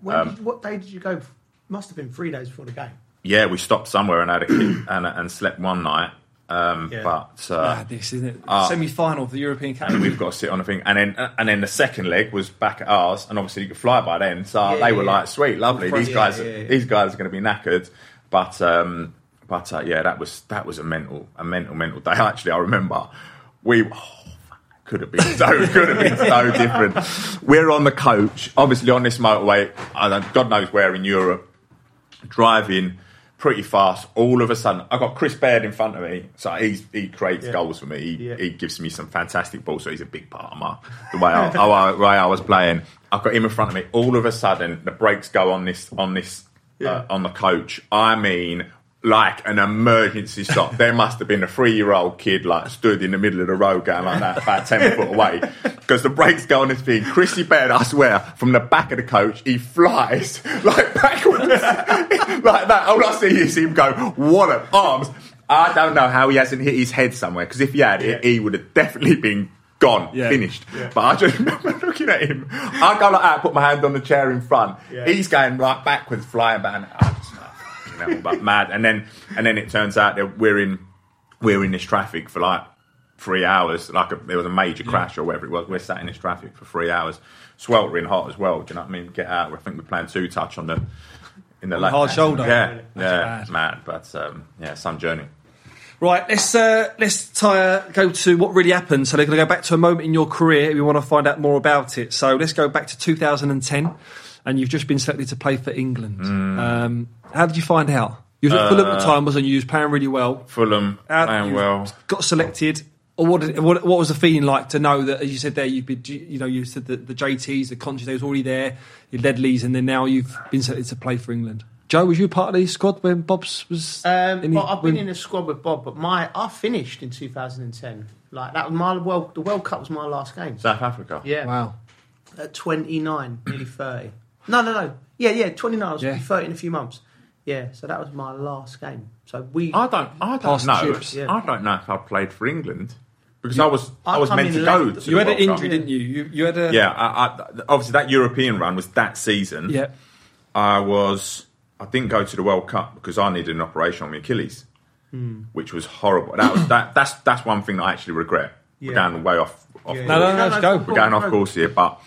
Speaker 3: What,
Speaker 4: Um,
Speaker 3: did you, what day did you go? Must have been three days before the game.
Speaker 4: Yeah, we stopped somewhere and had a kid and, and slept one night, Um,
Speaker 3: Yeah.
Speaker 4: But uh,
Speaker 2: Madness, isn't it?
Speaker 4: Ah.
Speaker 2: Semi-final of the European Cup.
Speaker 4: and we've got to sit on a thing, and then and then the second leg was back at ours, and obviously you could fly by then. So
Speaker 3: Yeah,
Speaker 4: they were
Speaker 3: yeah.
Speaker 4: like, "Sweet, lovely. These guys,
Speaker 3: yeah, yeah.
Speaker 4: these guys are going to be knackered." But um, but uh, yeah, that was that was a mental a mental mental day. Actually, I remember we. Oh, could have been so could have been so different. We're on the coach, obviously on this motorway. I don't, God knows where in Europe, driving pretty fast. All of a sudden, I got Chris Baird in front of me, so he's, he creates
Speaker 3: Yeah.
Speaker 4: goals for me. He,
Speaker 3: Yeah.
Speaker 4: he gives me some fantastic balls, so he's a big part of my the way I, I, way I was playing. I've got him in front of me. All of a sudden, the brakes go on this on this
Speaker 3: Yeah.
Speaker 4: uh, on the coach. I mean. Like an emergency stop. There must have been a three-year-old kid like stood in the middle of the road going like that, about ten foot away, because the brakes go on this thing. Chrissy Baird, I swear, from the back of the coach, he flies like backwards, like that. All I see is him go, "What a arms!" I don't know how he hasn't hit his head somewhere, because if he had,
Speaker 3: Yeah.
Speaker 4: he would have definitely been gone,
Speaker 2: Yeah.
Speaker 4: finished. But I just remember looking at him. I go like that, put my hand on the chair in front.
Speaker 3: Yeah.
Speaker 4: He's going right backwards, flying back. And I just, but mad. And then and then it turns out that we're in we're in this traffic for like three hours. Like a, there was a major crash or whatever it was. We're sat in this traffic for three hours, sweltering hot as well. Do you know what I mean? Get out. I think we're playing two touch on the in the left
Speaker 2: hard shoulder.
Speaker 4: Yeah,
Speaker 2: That's
Speaker 4: yeah,
Speaker 2: bad.
Speaker 4: mad. But um, yeah, some journey.
Speaker 2: Right, let's uh, let's tie, uh, go to what really happened. So they're going to go back to a moment in your career. We want to find out more about it. So let's go back to 2010, and you've just been selected to play for England.
Speaker 4: Mm.
Speaker 2: Um, how did you find out? You was at Fulham at the time, wasn't you? You was playing really well.
Speaker 4: Fulham
Speaker 2: How-
Speaker 4: playing well.
Speaker 2: Got selected. Or what, did, what, what was the feeling like to know that, as you said there, you've been, you know, you said that the JTs, the Conchas, they was already there, your Ledleys, and then now you've been selected to play for England. Joe, was you part of the squad when Bob's was?
Speaker 3: Um,
Speaker 2: in
Speaker 3: well, I've been
Speaker 2: when-
Speaker 3: in the squad with Bob, but my I finished in 2010. Like that was my world. The World Cup was my last game.
Speaker 4: South Africa.
Speaker 3: Yeah,
Speaker 2: Wow.
Speaker 3: at 29, nearly 30. No, no, no. Yeah, yeah, 29. I was
Speaker 2: Yeah.
Speaker 3: 30 in a few months. Yeah, so that was my last game. So we.
Speaker 4: I don't. I don't
Speaker 2: Past
Speaker 4: know.
Speaker 2: chips,
Speaker 3: yeah.
Speaker 4: I don't know if I played for England because I was. I,
Speaker 3: I
Speaker 4: was
Speaker 3: come
Speaker 4: meant
Speaker 3: in
Speaker 4: to go.
Speaker 3: late.
Speaker 4: To
Speaker 2: You
Speaker 4: the
Speaker 2: had an
Speaker 4: World Cup.
Speaker 2: injury, didn't you? You, you had a
Speaker 4: Yeah, I, I, obviously that European run was that season.
Speaker 2: yeah.
Speaker 4: I was. I didn't go to the World Cup because I needed an operation on my Achilles,
Speaker 3: Hmm.
Speaker 4: which was horrible. That was that. That's that's one thing that I actually regret. We're
Speaker 3: Yeah.
Speaker 4: going way off. off
Speaker 3: Yeah,
Speaker 2: No,
Speaker 3: yeah.
Speaker 2: no, no, let's go.
Speaker 4: We're going off course here, but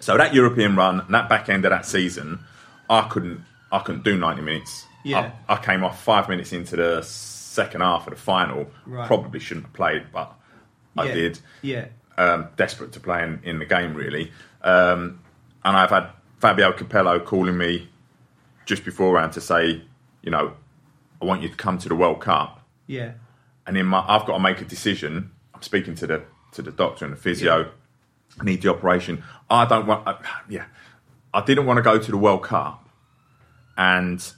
Speaker 4: so that European run and that back end of that season, I couldn't. I couldn't do ninety minutes.
Speaker 3: Yeah.
Speaker 4: I, I came off five minutes into the second half of the final.
Speaker 3: Right.
Speaker 4: Probably shouldn't have played, but I
Speaker 3: Yeah.
Speaker 4: did
Speaker 3: Yeah.
Speaker 4: um, desperate to play in, in the game, really. Um, and I've had Fabio Capello calling me just beforehand to say, you know, I want you to come to the World Cup.
Speaker 3: Yeah.
Speaker 4: And in my, I've got to make a decision. I'm speaking to the to the doctor and the physio. I need the operation. I don't want. Uh, yeah, I didn't want to go to the World Cup and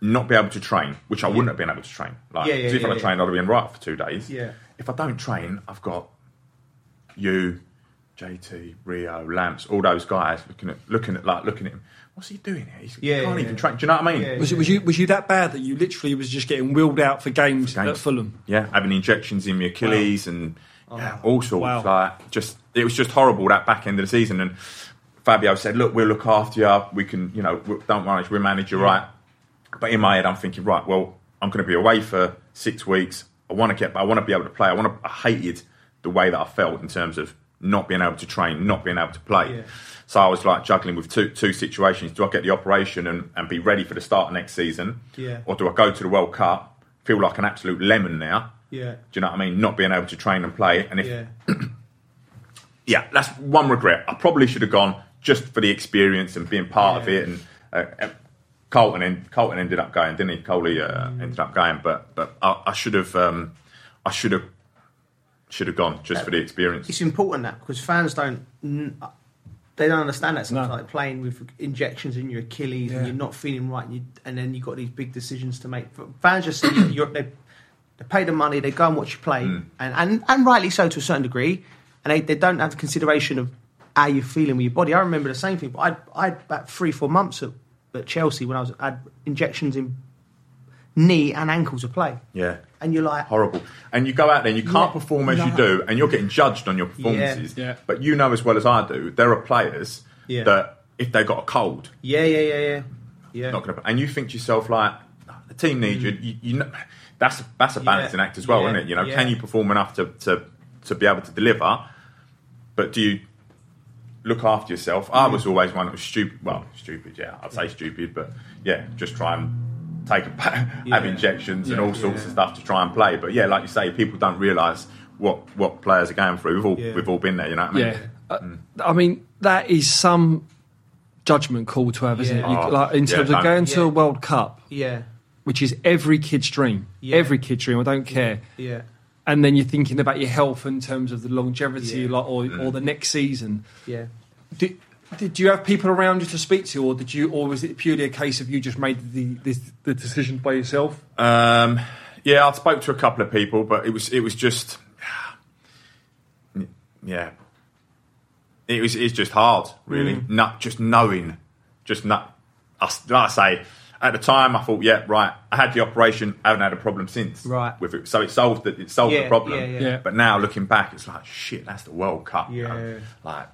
Speaker 4: not be able to train, which I wouldn't have been able to train. Like,
Speaker 3: Yeah, yeah,
Speaker 4: 'cause if
Speaker 3: yeah,
Speaker 4: I'd
Speaker 3: yeah.
Speaker 4: trained, I'd have been right for two days.
Speaker 3: Yeah.
Speaker 4: If I don't train, I've got you, JT, Rio, Lamps, all those guys looking at looking at like looking at him. What's he doing here? He's,
Speaker 3: Yeah,
Speaker 4: he can't
Speaker 3: yeah,
Speaker 4: even
Speaker 3: yeah.
Speaker 4: train. Do you know what I mean?
Speaker 3: Yeah,
Speaker 2: Was, it, was you was you that bad that you literally was just getting wheeled out for games,
Speaker 4: games.
Speaker 2: at Fulham?
Speaker 4: Yeah, having injections in my Achilles and yeah,
Speaker 3: Oh,
Speaker 4: all sorts.
Speaker 2: wow.
Speaker 4: Like just it was just horrible that back end of the season. And Fabio said, "Look, we'll look after you. We can, you know, don't worry, we'll manage you right." But in my head, I'm thinking, right, well, I'm going to be away for six weeks. I want to get, but I want to be able to play. I want to. I hated the way that I felt in terms of not being able to train, not being able to play.
Speaker 3: Yeah.
Speaker 4: So I was like juggling with two two situations. Do I get the operation and, and be ready for the start of next season?
Speaker 3: Yeah.
Speaker 4: Or do I go to the World Cup, feel like an absolute lemon now?
Speaker 3: Yeah.
Speaker 4: Do you know what I mean? Not being able to train and play. And if
Speaker 3: Yeah.
Speaker 4: yeah, that's one regret. I probably should have gone just for the experience and being part of it. And uh, Colton, en- Colton ended up going, didn't he? Coley uh,
Speaker 3: Mm.
Speaker 4: ended up going, but but I, I should have, um, I should have, should have gone just for the experience.
Speaker 3: It's important that because fans don't. n- They don't understand that sometimes,
Speaker 2: No.
Speaker 3: like playing with injections in your Achilles
Speaker 2: Yeah.
Speaker 3: and you're not feeling right, and, you, and then you've got these big decisions to make. Fans just see you, you're, they, they pay the money, they go and watch you play,
Speaker 4: Mm.
Speaker 3: and, and, and rightly so to a certain degree, and they, they don't have the consideration of how you're feeling with your body. I remember the same thing, but I I had about three, four months at, at Chelsea when I was I had injections in knee and ankle to play,
Speaker 4: Yeah.
Speaker 3: and you're like,
Speaker 4: Horrible. And you go out there and you can't
Speaker 3: Yeah.
Speaker 4: perform as you do, and you're getting judged on your performances.
Speaker 2: Yeah.
Speaker 4: But you know as well as I do, there are players
Speaker 3: Yeah.
Speaker 4: that if they got a cold,
Speaker 3: yeah, yeah, yeah, yeah, yeah.
Speaker 4: not going to. And you think to yourself like, the team needs you. Mm. You, you know, that's that's a balancing
Speaker 3: Yeah.
Speaker 4: act as well,
Speaker 3: Yeah.
Speaker 4: isn't it? You know,
Speaker 3: Yeah.
Speaker 4: can you perform enough to, to to be able to deliver? But do you look after yourself? I was always one that was stupid. Well, stupid, yeah, I'd say stupid, but yeah, just try and take a have
Speaker 3: Yeah.
Speaker 4: injections and all sorts
Speaker 3: Yeah.
Speaker 4: of stuff to try and play. But yeah, like you say, people don't realise what what players are going through. We've all
Speaker 3: Yeah.
Speaker 4: we've all been there. You know what I mean?
Speaker 2: Yeah. Uh, I mean, that is some judgment call to have, isn't
Speaker 3: Yeah.
Speaker 2: it? You,
Speaker 4: Oh,
Speaker 2: like, in terms
Speaker 4: no.
Speaker 2: of going to
Speaker 3: Yeah.
Speaker 2: a World Cup,
Speaker 3: Yeah,
Speaker 2: which is every kid's dream.
Speaker 3: Yeah.
Speaker 2: Every kid's dream, I don't care.
Speaker 3: yeah,
Speaker 2: And then you're thinking about your health in terms of the longevity
Speaker 3: Yeah.
Speaker 2: like, or,
Speaker 4: Mm.
Speaker 2: or the next season.
Speaker 3: yeah.
Speaker 2: Did, did you have people around you to speak to, or did you, or was it purely a case of you just made the, the, the decision by yourself?
Speaker 4: Um, yeah, I spoke to a couple of people, but it was it was just yeah, it was it's just hard, really. Not just knowing, just not. I s- Like I say, at the time, I thought, yeah, right. I had the operation. I haven't had a problem since.
Speaker 3: Right.
Speaker 4: With it, so it solved the, it solved
Speaker 3: Yeah,
Speaker 4: the problem.
Speaker 3: yeah, yeah.
Speaker 2: Yeah.
Speaker 4: But now looking back, it's like shit. That's the World Cup. you know?
Speaker 3: Yeah.
Speaker 4: Like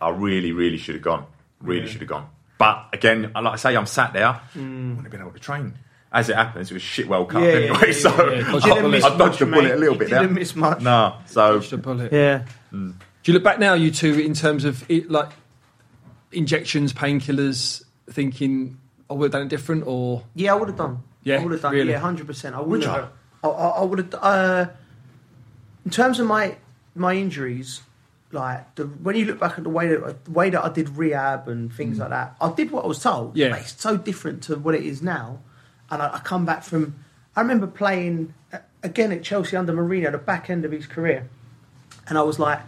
Speaker 4: I really, really should have gone. Really should have gone. But again, like I say, I'm sat there. I wouldn't have been able to train. As it happens, it was shit World Cup
Speaker 3: Yeah, yeah,
Speaker 4: anyway.
Speaker 3: yeah,
Speaker 4: so
Speaker 2: yeah. Dodged
Speaker 4: I,
Speaker 2: a.
Speaker 4: I dodged a bullet
Speaker 3: mate.
Speaker 4: a little
Speaker 3: You
Speaker 4: bit there.
Speaker 3: didn't miss much.
Speaker 4: No, so
Speaker 2: Just a bullet.
Speaker 3: Yeah, mm.
Speaker 2: Do you look back now, you two, in terms of it, like injections, painkillers, thinking, oh, would have done it different, or
Speaker 3: yeah. I would have done.
Speaker 2: Yeah,
Speaker 3: I would have done.
Speaker 2: really?
Speaker 3: Yeah, hundred percent. I
Speaker 4: Would
Speaker 3: would have. I, I, I would have. Uh, in terms of my my injuries, like the, when you look back at the way that the way that I did rehab and things like that, I did what I was told.
Speaker 2: Yeah.
Speaker 3: but it's so different to what it is now. And I, I come back from. I remember playing uh, again at Chelsea under Mourinho, the back end of his career, and I was like,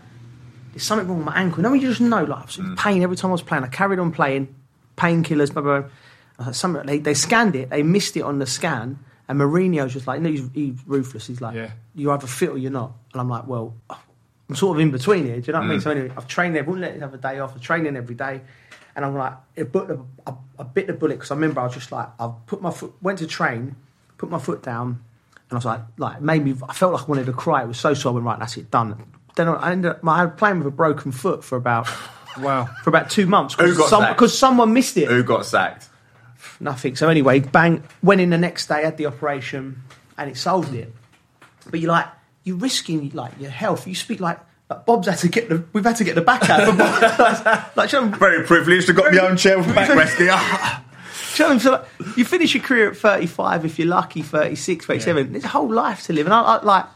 Speaker 3: "There's something wrong with my ankle." No, you just know, like, I was in pain every time I was playing. I carried on playing, painkillers, blah blah. blah. Uh, like, something, they, they scanned it, they missed it on the scan, and Mourinho's just like, no, he's, he's ruthless. He's like,
Speaker 2: Yeah.
Speaker 3: you're either fit or you're not. And I'm like, well, I'm sort of in between here. Do you know what I mean? Mm. So anyway, I've trained there, wouldn't let it have a day off. I'm training every day, and I'm like, it bit the, I, I bit the bullet because I remember I was just like, I put my foot, went to train, put my foot down, and I was like, like made me, I felt like I wanted to cry. It was so sore. I went right, that's it, done. Then I ended up, I was playing with a broken foot for about
Speaker 2: wow,
Speaker 3: for about two months
Speaker 4: got
Speaker 3: some, because someone missed it
Speaker 4: who got sacked?
Speaker 3: Nothing. So anyway, bang, went in the next day, had the operation, and it solved it. But you're like, you're risking like your health. You speak like, like Bob's had to get the, we've had to get the back out. like, you know,
Speaker 4: Very privileged. I got my own chair with backrest here.
Speaker 3: do you know, so like, you finish your career at 35 if you're lucky, 36, 37. There's a whole life to live, and I, I like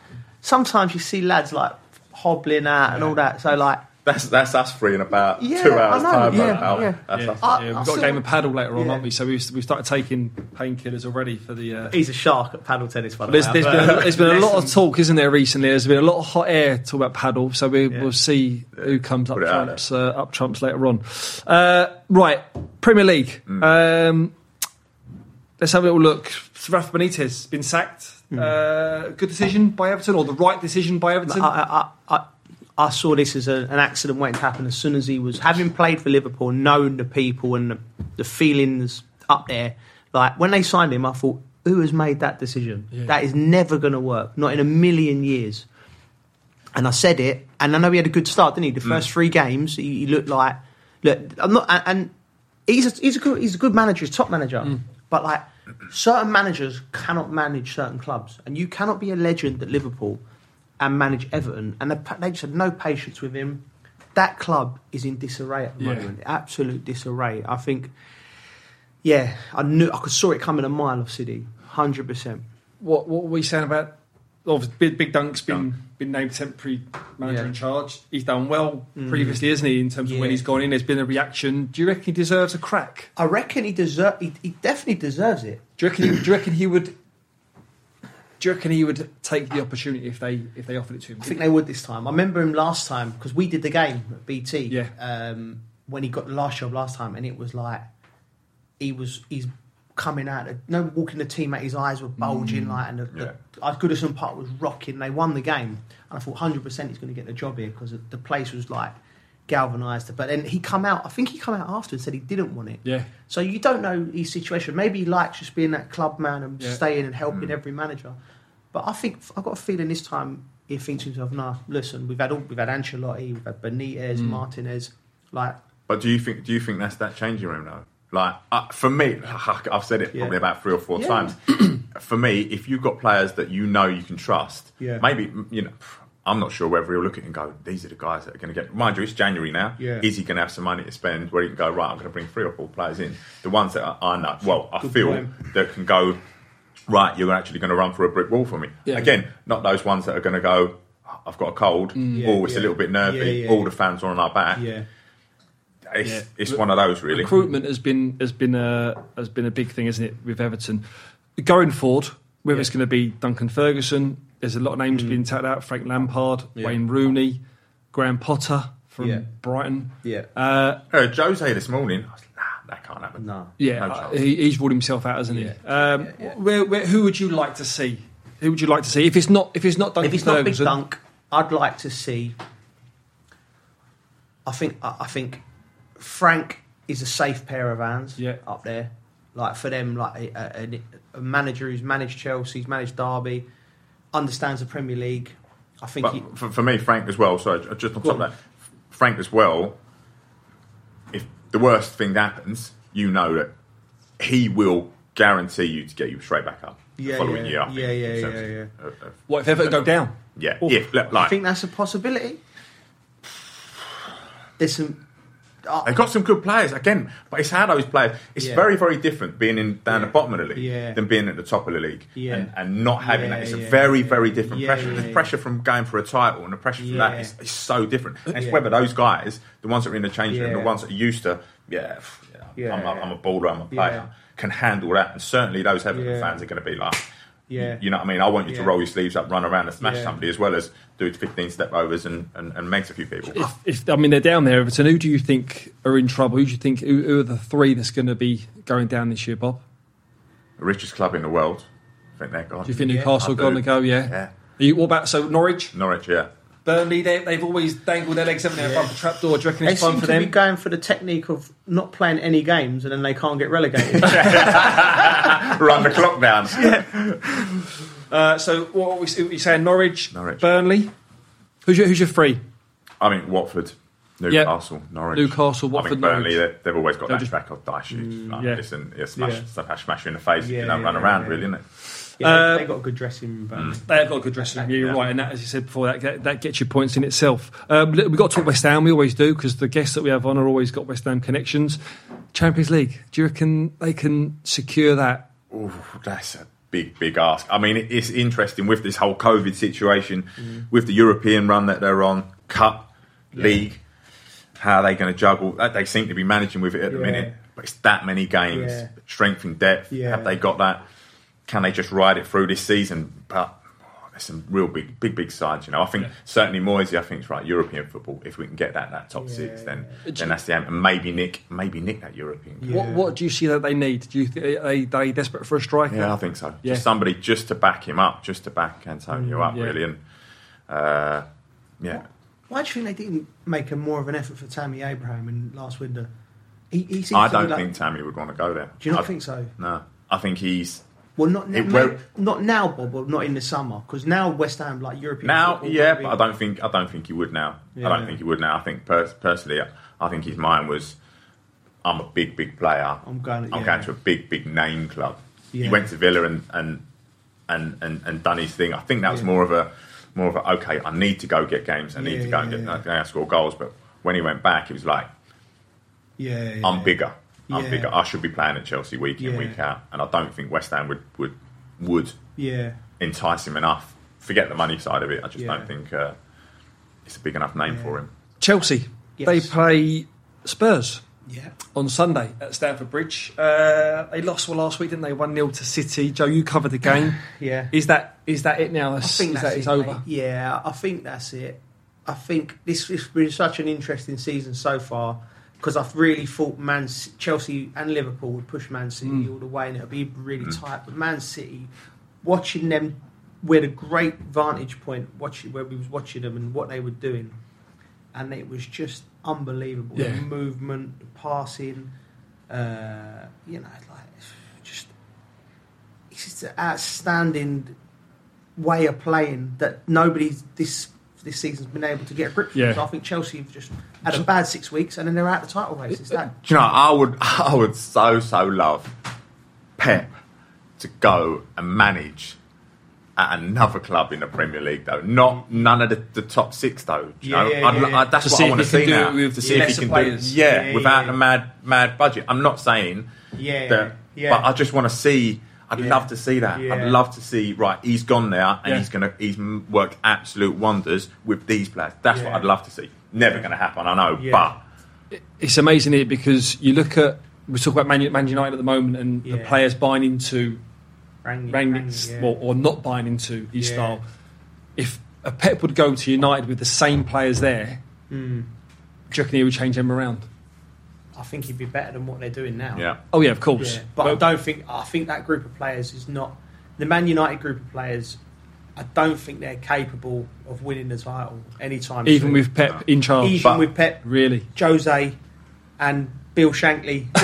Speaker 3: sometimes you see lads like hobbling out and all that. So like,
Speaker 4: That's that's us free in about
Speaker 3: Yeah,
Speaker 4: two hours time.
Speaker 3: yeah,
Speaker 4: pal.
Speaker 3: yeah.
Speaker 4: That's
Speaker 2: yeah,
Speaker 4: us.
Speaker 3: I-
Speaker 2: yeah, we've
Speaker 3: I
Speaker 2: got a game of paddle later on,
Speaker 3: Yeah.
Speaker 2: aren't we? So we've, we've started taking painkillers already for the. Uh,
Speaker 3: he's a shark at paddle tennis. By the
Speaker 2: there's,
Speaker 3: way,
Speaker 2: there's been, a, there's been a lot of talk, isn't there, recently? There's been a lot of hot air talk about paddle, so we,
Speaker 3: Yeah.
Speaker 2: we'll see who comes up
Speaker 4: Put it out
Speaker 2: trumps, uh, up trumps later on. Uh, right, Premier League. Um, let's have a little look. Rafa Benitez been sacked. Uh, good decision by Everton, or the right decision by Everton?
Speaker 3: I, I, saw this as a, an accident waiting to happen as soon as he was having played for Liverpool, known the people and the, the feelings up there. Like when they signed him, I thought, who has made that decision?
Speaker 2: Yeah.
Speaker 3: That is never going to work, not in a million years. And I said it, and I know he had a good start, didn't he? The mm. first three games, he, he looked like look. I'm not, and, and he's a, he's a good he's a good manager, he's a top manager, mm. but like certain managers cannot manage certain clubs, and you cannot be a legend at Liverpool and manage Everton, and they, they just had no patience with him. That club is in disarray at the
Speaker 2: Yeah.
Speaker 3: moment, absolute disarray. I think, yeah, I knew I could saw it coming a mile of City, hundred percent.
Speaker 2: what, what were we saying about? Obviously, Big, Big Dunk's been been named temporary manager
Speaker 3: Yeah.
Speaker 2: in charge. He's done well mm. previously, isn't he? In terms of when he's gone in, there's been a reaction. Do you reckon he deserves a crack?
Speaker 3: I reckon he deserve. He, he definitely deserves it.
Speaker 2: Do you reckon? He, do you reckon he would? Do you reckon he would take the opportunity if they if they offered it to him?
Speaker 3: I think they would this time. I remember him last time because we did the game at BT.
Speaker 2: Yeah.
Speaker 3: Um, when he got the last job last time, and it was like he was he's coming out. No walking the team out. His eyes were bulging like, and the, the, uh, Goodison Park was rocking. They won the game, and I thought hundred percent he's going to get the job here because the place was like galvanised. It but then he come out. I think he come out after and said he didn't want it.
Speaker 2: Yeah.
Speaker 3: So you don't know his situation. Maybe he likes just being that club man and
Speaker 2: Yeah.
Speaker 3: staying and helping every manager. But I think I've got a feeling this time he thinks to himself, "Nah, listen, we've had all, we've had Ancelotti, we've had Benitez, Martinez, like
Speaker 4: But do you think do you think that's that changing room now Like uh, for me, I've said it
Speaker 3: Yeah.
Speaker 4: probably about three or four
Speaker 3: Yeah.
Speaker 4: times. for me, if you've got players that you know you can trust,
Speaker 3: Yeah.
Speaker 4: maybe you know. I'm not sure whether he'll look at it and go, "These are the guys that are going to get." Mind you, it's January now.
Speaker 3: Yeah.
Speaker 4: Is he going to have some money to spend where he can go? Right, I'm going to bring three or four players in. The ones that I, I know, well, I
Speaker 3: Good
Speaker 4: feel
Speaker 3: point.
Speaker 4: that can go. Right, you're actually going to run for a brick wall for me.
Speaker 2: Yeah.
Speaker 4: Again, not those ones that are going to go. I've got a cold. Mm.
Speaker 3: Yeah,
Speaker 4: oh, it's
Speaker 3: yeah.
Speaker 4: a little bit nervy.
Speaker 3: Yeah, yeah,
Speaker 4: All
Speaker 3: yeah.
Speaker 4: the fans are on our back.
Speaker 3: Yeah.
Speaker 4: It's,
Speaker 2: Yeah.
Speaker 4: it's one of those really.
Speaker 2: recruitment has been has been a has been a big thing, isn't it, with Everton? Going forward, whether it's going to be Duncan Ferguson, there's a lot of
Speaker 3: Mm.
Speaker 2: names being touted out: Frank Lampard, Wayne Rooney, Graham Potter from
Speaker 3: Yeah.
Speaker 2: Brighton.
Speaker 3: Yeah.
Speaker 2: Uh,
Speaker 4: Uh, Jose this morning. I was like, nah, that can't happen.
Speaker 3: No.
Speaker 2: yeah,
Speaker 4: No
Speaker 2: uh, he, he's ruled himself out, hasn't he?
Speaker 3: Yeah.
Speaker 2: Um,
Speaker 3: Yeah, yeah.
Speaker 2: Where, where, who would you like to see? Who would you like to see if it's not if it's not Duncan
Speaker 3: If it's not Big Dunk, I'd like to see. I think I I think Frank is a safe pair of hands
Speaker 2: Yeah.
Speaker 3: up there. Like for them, like a, a, a manager who's managed Chelsea, who's managed Derby, understands the Premier League. I think
Speaker 4: But
Speaker 3: he,
Speaker 4: for, for me, Frank as well. So just on top of that, Frank as well. If the worst thing happens, you know that he will guarantee you to get you straight back up the
Speaker 3: Yeah,
Speaker 4: following
Speaker 3: yeah.
Speaker 4: year. I think,
Speaker 3: Yeah, yeah,
Speaker 4: uh,
Speaker 3: yeah, yeah.
Speaker 4: of- of-
Speaker 2: What if Everton go down?
Speaker 4: yeah,
Speaker 2: Oh.
Speaker 4: if like,
Speaker 3: I think that's a possibility. There's some. Uh,
Speaker 4: They've got some good players again, but it's how those players. It's
Speaker 3: Yeah.
Speaker 4: very, very different being in down
Speaker 3: Yeah.
Speaker 4: the bottom of the league
Speaker 3: Yeah.
Speaker 4: than being at the top of the league,
Speaker 3: Yeah.
Speaker 4: and, and not having that. It's a very, very different pressure. the pressure from going for a title and the pressure from that is, is so different. And it's whether those guys, the ones that are in the change room, the ones that are used to, yeah, I'm, a. I'm a baller, I'm a player, can handle that. And certainly those Everton fans are going to be like.
Speaker 3: Yeah.
Speaker 4: You know what I mean? I want you to roll your sleeves up, run around and smash
Speaker 3: Yeah.
Speaker 4: somebody as well as do 15 step overs and, and, and makes a few people.
Speaker 2: If, if I mean they're down there, Everton, who do you think are in trouble? Who do you think who, who are the three that's going to be going down this year, Bob?
Speaker 4: The richest club in the world. I think they're gone.
Speaker 2: Do you think Newcastle
Speaker 4: I
Speaker 2: are going to go? Yeah.
Speaker 4: Yeah.
Speaker 2: Are you, what about so Norwich,
Speaker 4: Norwich, yeah.
Speaker 2: Burnley? They, they've always dangled their legs, haven't they, above the trapdoor. Do you reckon
Speaker 3: They
Speaker 2: it's fun
Speaker 3: seem
Speaker 2: for
Speaker 3: to be
Speaker 2: them?
Speaker 3: going for the technique of not playing any games and then they can't get relegated.
Speaker 4: Run the clock down.
Speaker 2: Uh, so what are we, what are you saying? Norwich,
Speaker 4: Norwich.
Speaker 2: Burnley. Who's your, who's your three?
Speaker 4: I mean, Watford, Newcastle, Norwich.
Speaker 2: Newcastle,
Speaker 4: I
Speaker 2: Watford,
Speaker 4: think Burnley,
Speaker 2: Norwich.
Speaker 4: they, they've always got
Speaker 2: They'll
Speaker 4: that
Speaker 2: just-
Speaker 4: track of die shoes. like,
Speaker 2: yeah.
Speaker 4: Listen, yeah, smash,
Speaker 3: Yeah.
Speaker 4: smash, smash you in the face if
Speaker 3: Yeah,
Speaker 4: you don't
Speaker 3: yeah,
Speaker 4: run
Speaker 3: yeah,
Speaker 4: around,
Speaker 3: yeah.
Speaker 4: really, isn't it?
Speaker 3: Yeah,
Speaker 2: Uh,
Speaker 3: they got a good dressing room. Burnley.
Speaker 2: They have got a good dressing room. Yeah, you're
Speaker 4: Yeah.
Speaker 2: right, and that, as you said before, that that, that gets you points in itself. Um, we've got to talk West Ham. We always do because the guests that we have on are always got West Ham connections. Champions League. Do you reckon they can secure that?
Speaker 4: Ooh, that's a big, big ask. I mean, it's interesting with this whole COVID situation,
Speaker 3: Mm.
Speaker 4: with the European run that they're on, Cup, League. How are they going to juggle? That They seem to be managing with it at the
Speaker 3: Yeah.
Speaker 4: minute, but it's that many games,
Speaker 3: Yeah.
Speaker 4: strength and depth.
Speaker 3: Yeah.
Speaker 4: Have they got that? Can they just ride it through this season? But oh, there's some real big, big, big sides. You know, I think certainly Moyesy. I think it's right. European football. If we can get that that top six, then then that's the aim. And maybe Nick, maybe Nick that European.
Speaker 3: Yeah.
Speaker 2: What What do you see that they need? Do you think are they, are they desperate for a striker?
Speaker 4: Yeah, I think so.
Speaker 2: Yeah.
Speaker 4: Just somebody just to back him up, just to back Antonio up,
Speaker 2: yeah.
Speaker 4: really. And uh, yeah,
Speaker 3: Why do you think they didn't make a more of an effort for Tammy Abraham in last window? He, he seems
Speaker 4: I
Speaker 3: to
Speaker 4: don't
Speaker 3: like-
Speaker 4: think Tammy would want to go there.
Speaker 3: Do you not
Speaker 4: I,
Speaker 3: think so?
Speaker 4: No, I think he's
Speaker 3: Well, not
Speaker 4: It
Speaker 3: now,
Speaker 4: will-
Speaker 3: not now, Bob, or not in the summer, because now West Ham like European.
Speaker 4: now. Yeah, but I don't think I don't think he would now. I don't think he would now. I think pers- personally, I, I think his mind was, I'm a big, big player.
Speaker 3: I'm going-
Speaker 4: I'm
Speaker 3: yeah.
Speaker 4: going to a big, big name club. He went to Villa and and and and, and done his thing. I think that was
Speaker 3: Yeah.
Speaker 4: more of a more of a okay. I need to go get games. I need
Speaker 3: Yeah,
Speaker 4: to go and get
Speaker 3: yeah.
Speaker 4: I gotta score goals. But when he went back, he was like.
Speaker 3: Yeah, yeah,
Speaker 4: I'm bigger. I'm
Speaker 3: Yeah.
Speaker 4: bigger. I should be playing at Chelsea week in,
Speaker 3: Yeah.
Speaker 4: week out, and I don't think West Ham would would would
Speaker 3: Yeah,
Speaker 4: entice him enough. Forget the money side of it. I just
Speaker 3: Yeah.
Speaker 4: don't think uh, it's a big enough name
Speaker 3: Yeah.
Speaker 4: for him.
Speaker 2: Chelsea.
Speaker 3: Yes.
Speaker 2: They play Spurs
Speaker 3: yeah.
Speaker 2: on Sunday at Stamford Bridge. Uh, they lost well last week, didn't they? One 0 to City. Joe, you covered the game.
Speaker 3: Yeah.
Speaker 2: Is that is that it now?
Speaker 3: I
Speaker 2: That's,
Speaker 3: think
Speaker 2: is
Speaker 3: that's
Speaker 2: that it's
Speaker 3: it,
Speaker 2: over?
Speaker 3: mate. Yeah, I think that's it. I think this has been such an interesting season so far because I've really thought Man Chelsea and Liverpool would push Man City
Speaker 2: Mm.
Speaker 3: all the way and it'll be really tight. But Man City, watching them, we had a great vantage point watching where we was watching them and what they were doing, and it was just unbelievable.
Speaker 2: Yeah.
Speaker 3: The movement, the passing, uh, you know, like just it's just an outstanding way of playing that nobody this this season's been able to get a grip.
Speaker 2: Yeah.
Speaker 3: So I think Chelsea have just had a bad six weeks and then they're out the title race. It's that.
Speaker 4: Do you know? I would I would so so love Pep to go and manage at another club in the Premier League, though. Not none of the, the top six, though. do You
Speaker 3: Yeah,
Speaker 4: know,
Speaker 3: yeah,
Speaker 4: I'd,
Speaker 3: yeah.
Speaker 4: I, that's
Speaker 2: To
Speaker 4: what
Speaker 2: see
Speaker 4: I want to see now.
Speaker 2: with
Speaker 4: to see if he can
Speaker 2: players.
Speaker 4: do, yeah,
Speaker 3: Yeah,
Speaker 4: without
Speaker 3: yeah.
Speaker 4: the mad mad budget. I'm not saying
Speaker 3: Yeah,
Speaker 4: that,
Speaker 3: yeah.
Speaker 4: but I just want to see. I'd
Speaker 3: Yeah.
Speaker 4: love to see that.
Speaker 3: Yeah.
Speaker 4: I'd love to see. Right, he's gone there, and
Speaker 2: Yeah.
Speaker 4: he's gonna he's m- worked absolute wonders with these players. That's what I'd love to see. Never going to happen, I know,
Speaker 3: Yeah.
Speaker 4: but
Speaker 2: it's amazing it because you look at we talk about Man, Man United at the moment and the players buying into
Speaker 3: Rang-
Speaker 2: Rangnick's
Speaker 3: rang, yeah.
Speaker 2: or, or not buying into his
Speaker 3: Yeah.
Speaker 2: style. If a Pep would go to United with the same players there,
Speaker 3: Mm.
Speaker 2: do you reckon he would change them around?
Speaker 3: I think he'd be better than what they're doing now.
Speaker 4: yeah.
Speaker 2: Oh yeah, of course.
Speaker 3: Yeah, but I don't think I think that group of players is not the Man United group of players. I don't think they're capable of winning the title anytime. Soon.
Speaker 2: Even
Speaker 3: soon.
Speaker 2: with Pep in charge,
Speaker 3: even
Speaker 4: But-
Speaker 3: with Pep,
Speaker 2: really.
Speaker 3: Jose, and Bill Shankly.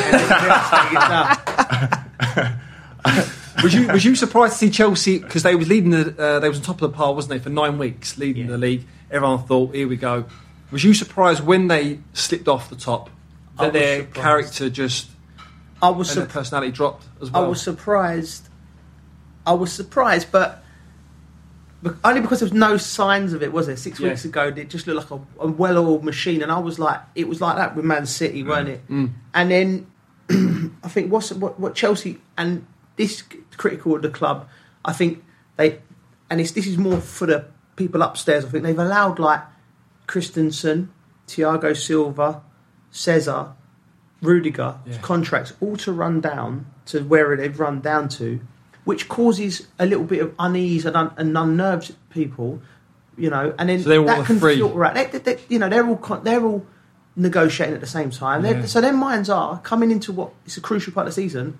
Speaker 2: was you was you surprised to see Chelsea because they was leading the uh, they was on top of the pile, wasn't they, for nine weeks, leading
Speaker 3: Yeah.
Speaker 2: the league. Everyone thought, here we go. Was you surprised when they slipped off the top
Speaker 3: I
Speaker 2: that their
Speaker 3: surprised.
Speaker 2: character just
Speaker 3: I was
Speaker 2: and their
Speaker 3: surprised.
Speaker 2: personality dropped as well?
Speaker 3: I was surprised. I was surprised, but, but only because there was no signs of it, was there? Six
Speaker 2: Yeah.
Speaker 3: weeks ago, it just looked like a, a well-oiled machine, and I was like, it was like that with Man City, weren't it?
Speaker 2: Mm.
Speaker 3: And then I think what's what, what Chelsea and this critical of the club, I think they, and it's, this is more for the people upstairs. I think they've allowed like Christensen, Thiago Silva, Cesar, Rudiger
Speaker 2: Yeah.
Speaker 3: contracts all to run down to where they've run down to, which causes a little bit of unease and, un- and unnerves people, you know. And then
Speaker 2: So they're all
Speaker 3: that can
Speaker 2: free.
Speaker 3: filter out. They, they, they- you know, they're all con- they're all negotiating at the same time.
Speaker 2: Yeah.
Speaker 3: So their minds are coming into what it's a crucial part of the season.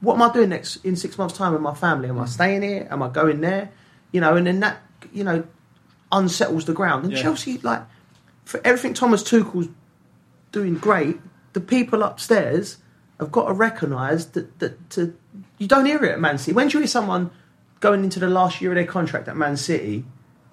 Speaker 3: What am I doing next in six months' time with my family?
Speaker 2: Mm.
Speaker 3: Am I staying here? Am I going there? You know, and then that you know unsettles the ground. And
Speaker 2: Yeah.
Speaker 3: Chelsea, like for everything Thomas Tuchel's doing great, the people upstairs have got to recognise that, that to, you don't hear it at Man City. When do you hear someone going into the last year of their contract at Man City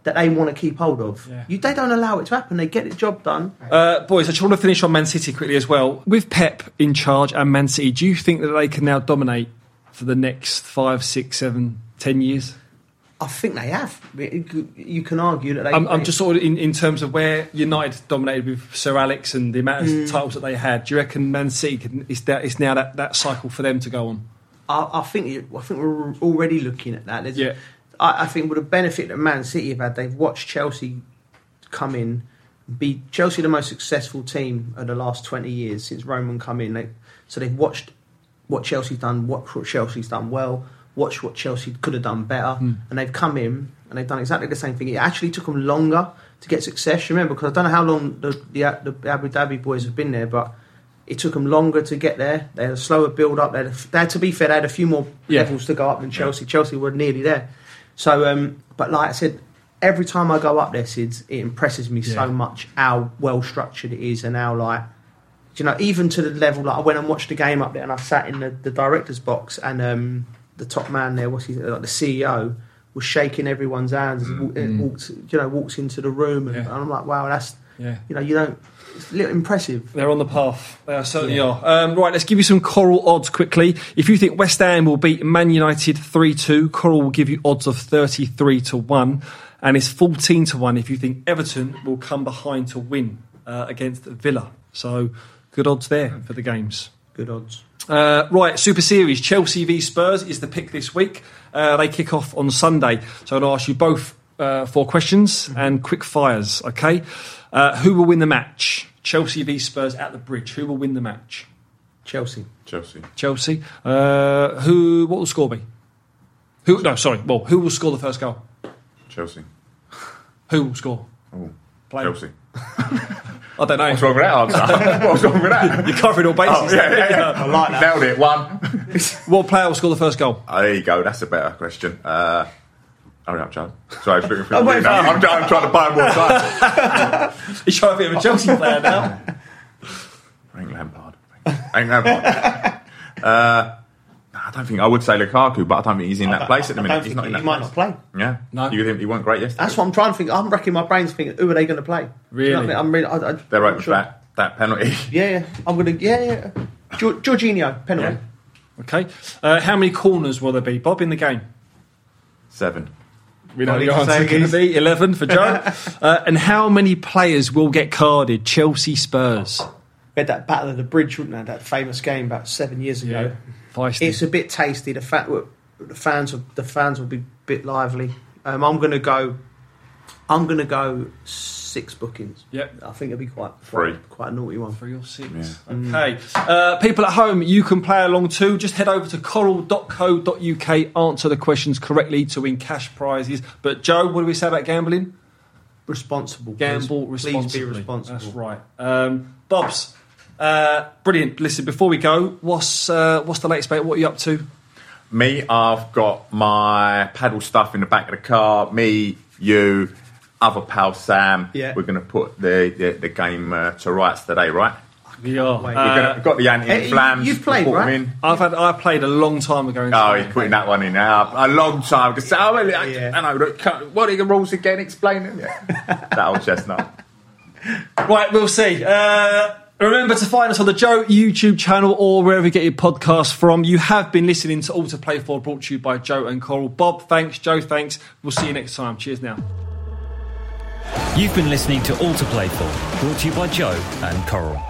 Speaker 3: that they want to keep hold of?
Speaker 2: Yeah.
Speaker 3: You, they don't allow it to happen. They get the job done.
Speaker 2: Uh, boys, I just want to finish on Man City quickly as well. With Pep in charge and Man City, do you think that they can now dominate for the next five, six, seven, ten years?
Speaker 3: I think they have. You can argue that they.
Speaker 2: I'm, I'm just sort of in, in terms of where United dominated with Sir Alex and the amount of
Speaker 3: Mm.
Speaker 2: titles that they had. Do you reckon Man City can, it's, that, it's now that, that cycle for them to go on?
Speaker 3: I, I think I think we're already looking at that. There's
Speaker 2: Yeah.
Speaker 3: I, I think with the benefit that Man City have had, they've watched Chelsea come in, be Chelsea the most successful team of the last twenty years since Roman come in. They, so they've watched what Chelsea's done, what Chelsea's done well, watched what Chelsea could have done better,
Speaker 2: Hmm.
Speaker 3: and they've come in and they've done exactly the same thing. It actually took them longer to get success. Remember, because I don't know how long the, the, the Abu Dhabi boys have been there, but it took them longer to get there. They had a slower build up. They had, a, they had to be fair. They had a few more
Speaker 2: Yeah.
Speaker 3: levels to go up than Chelsea. Chelsea were nearly there. So, um, but like I said, every time I go up there, Sids, it impresses me
Speaker 2: Yeah.
Speaker 3: so much how well structured it is and how like. You know, even to the level like I went and watched the game up there, and I sat in the, the director's box, and um, the top man there, what's he like the CEO, was shaking everyone's hands as he
Speaker 2: Mm.
Speaker 3: walked, you know, walks into the room, and,
Speaker 2: Yeah.
Speaker 3: and I'm like, wow, that's
Speaker 2: Yeah.
Speaker 3: you know, you don't. It's a little impressive.
Speaker 2: They're on the path. They are certainly
Speaker 3: Yeah.
Speaker 2: are. Um, right, let's give you some Coral odds quickly. If you think West Ham will beat Man United 3 2, Coral will give you odds of 33 to 1. And it's 14 to 1 if you think Everton will come behind to win uh, against Villa. So good odds there for the games.
Speaker 3: Good odds.
Speaker 2: Uh, right, Super Series, Chelsea v Spurs is the pick this week. Uh, they kick off on Sunday. So I'll ask you both uh, four questions and quick fires, okay? Uh, who will win the match? Chelsea v Spurs at the bridge. Who will win the match?
Speaker 3: Chelsea.
Speaker 4: Chelsea.
Speaker 2: Chelsea. Uh, who? What will score be? Who? No, sorry. Well, who will score the first goal?
Speaker 4: Chelsea.
Speaker 2: Who will score?
Speaker 4: Oh,
Speaker 2: Play.
Speaker 4: Chelsea.
Speaker 2: I don't know.
Speaker 4: What's wrong with that answer? What's wrong with that?
Speaker 2: You're covering all bases.
Speaker 4: Oh, yeah, yeah, yeah.
Speaker 3: I like that.
Speaker 4: Nailed it. One.
Speaker 2: What player will score the first goal?
Speaker 4: Oh, there you go. That's a better question. Uh, hurry up, John. Sorry, I was looking for
Speaker 3: I'm waiting
Speaker 4: no,
Speaker 3: for you.
Speaker 4: I'm, trying- I'm trying to buy more time.
Speaker 2: He's trying to be a Chelsea player now.
Speaker 4: Frank Lampard. Frank Lampard. uh, I don't think I would say Lukaku, but I don't think he's in that place at the
Speaker 3: I
Speaker 4: minute.
Speaker 3: don't
Speaker 4: He's not in
Speaker 3: he
Speaker 4: that
Speaker 3: might
Speaker 4: place.
Speaker 3: not play.
Speaker 4: Yeah.
Speaker 2: No.
Speaker 4: You think he weren't great yesterday?
Speaker 3: That's what I'm trying to think. I'm racking my brains thinking, who are they going to play? Do you know
Speaker 2: Really?
Speaker 3: I mean? I'm really. I, I,
Speaker 4: They're right
Speaker 3: I'm
Speaker 4: with
Speaker 3: sure.
Speaker 4: that, that penalty.
Speaker 3: Yeah, yeah. I'm going to. Yeah, yeah. Gior- Jorginho penalty.
Speaker 4: Yeah.
Speaker 2: Okay. Uh, how many corners will there be, Bob, in the game?
Speaker 4: Seven.
Speaker 2: We know
Speaker 3: What
Speaker 2: the
Speaker 3: did you
Speaker 2: answer
Speaker 3: say,
Speaker 2: going to
Speaker 3: Giz?
Speaker 2: be 11 for Joe. uh, and how many players will get carded? Chelsea Spurs.
Speaker 3: We had that Battle of the Bridge, wouldn't there? That famous game about seven years ago.
Speaker 2: Feisty.
Speaker 3: It's a bit tasty. The, fa- the fans, will, the fans will be a bit lively. Um, I'm going to go. I'm going to go six bookings.
Speaker 2: Yep.
Speaker 3: I think it'll be quite
Speaker 4: Three.
Speaker 3: quite, quite a naughty one.
Speaker 2: Three or six.
Speaker 4: Yeah.
Speaker 2: Okay. Uh, people at home, you can play along too. Just head over to coral.co.uk, answer the questions correctly to win cash prizes. But, Joe, what do we say about gambling?
Speaker 3: Responsible. please.
Speaker 2: Gamble
Speaker 3: Please
Speaker 2: responsibly.
Speaker 3: be responsible.
Speaker 2: That's right. Um, Bob's, uh, brilliant. Listen, before we go, what's, uh, what's the latest, mate? What are you up to?
Speaker 4: Me, I've got my paddle stuff in the back of the car. Me, you, other pal Sam.
Speaker 3: Yeah.
Speaker 4: We're going to put the, the, the game uh, to rights today, right?
Speaker 2: We are. Uh,
Speaker 4: We're gonna, we've got the anti-inflams.
Speaker 3: you've played,
Speaker 4: We'll put them
Speaker 3: right?
Speaker 2: I've had, I played a long time ago.
Speaker 4: Oh,
Speaker 2: Spain.
Speaker 4: he's putting that one in now. A long time. Because, oh, well, I,
Speaker 3: Yeah.
Speaker 4: I know, look, what are the rules again? Explain them. Yeah. that old chestnut.
Speaker 2: Right, we'll see. Uh, remember to find us on the Joe YouTube channel or wherever you get your podcasts from. You have been listening to All to Play For, brought to you by Joe and Coral. Bob, thanks. Joe, thanks. We'll see you next time. Cheers now.
Speaker 1: You've been listening to All to Play For, brought to you by Joe and Coral.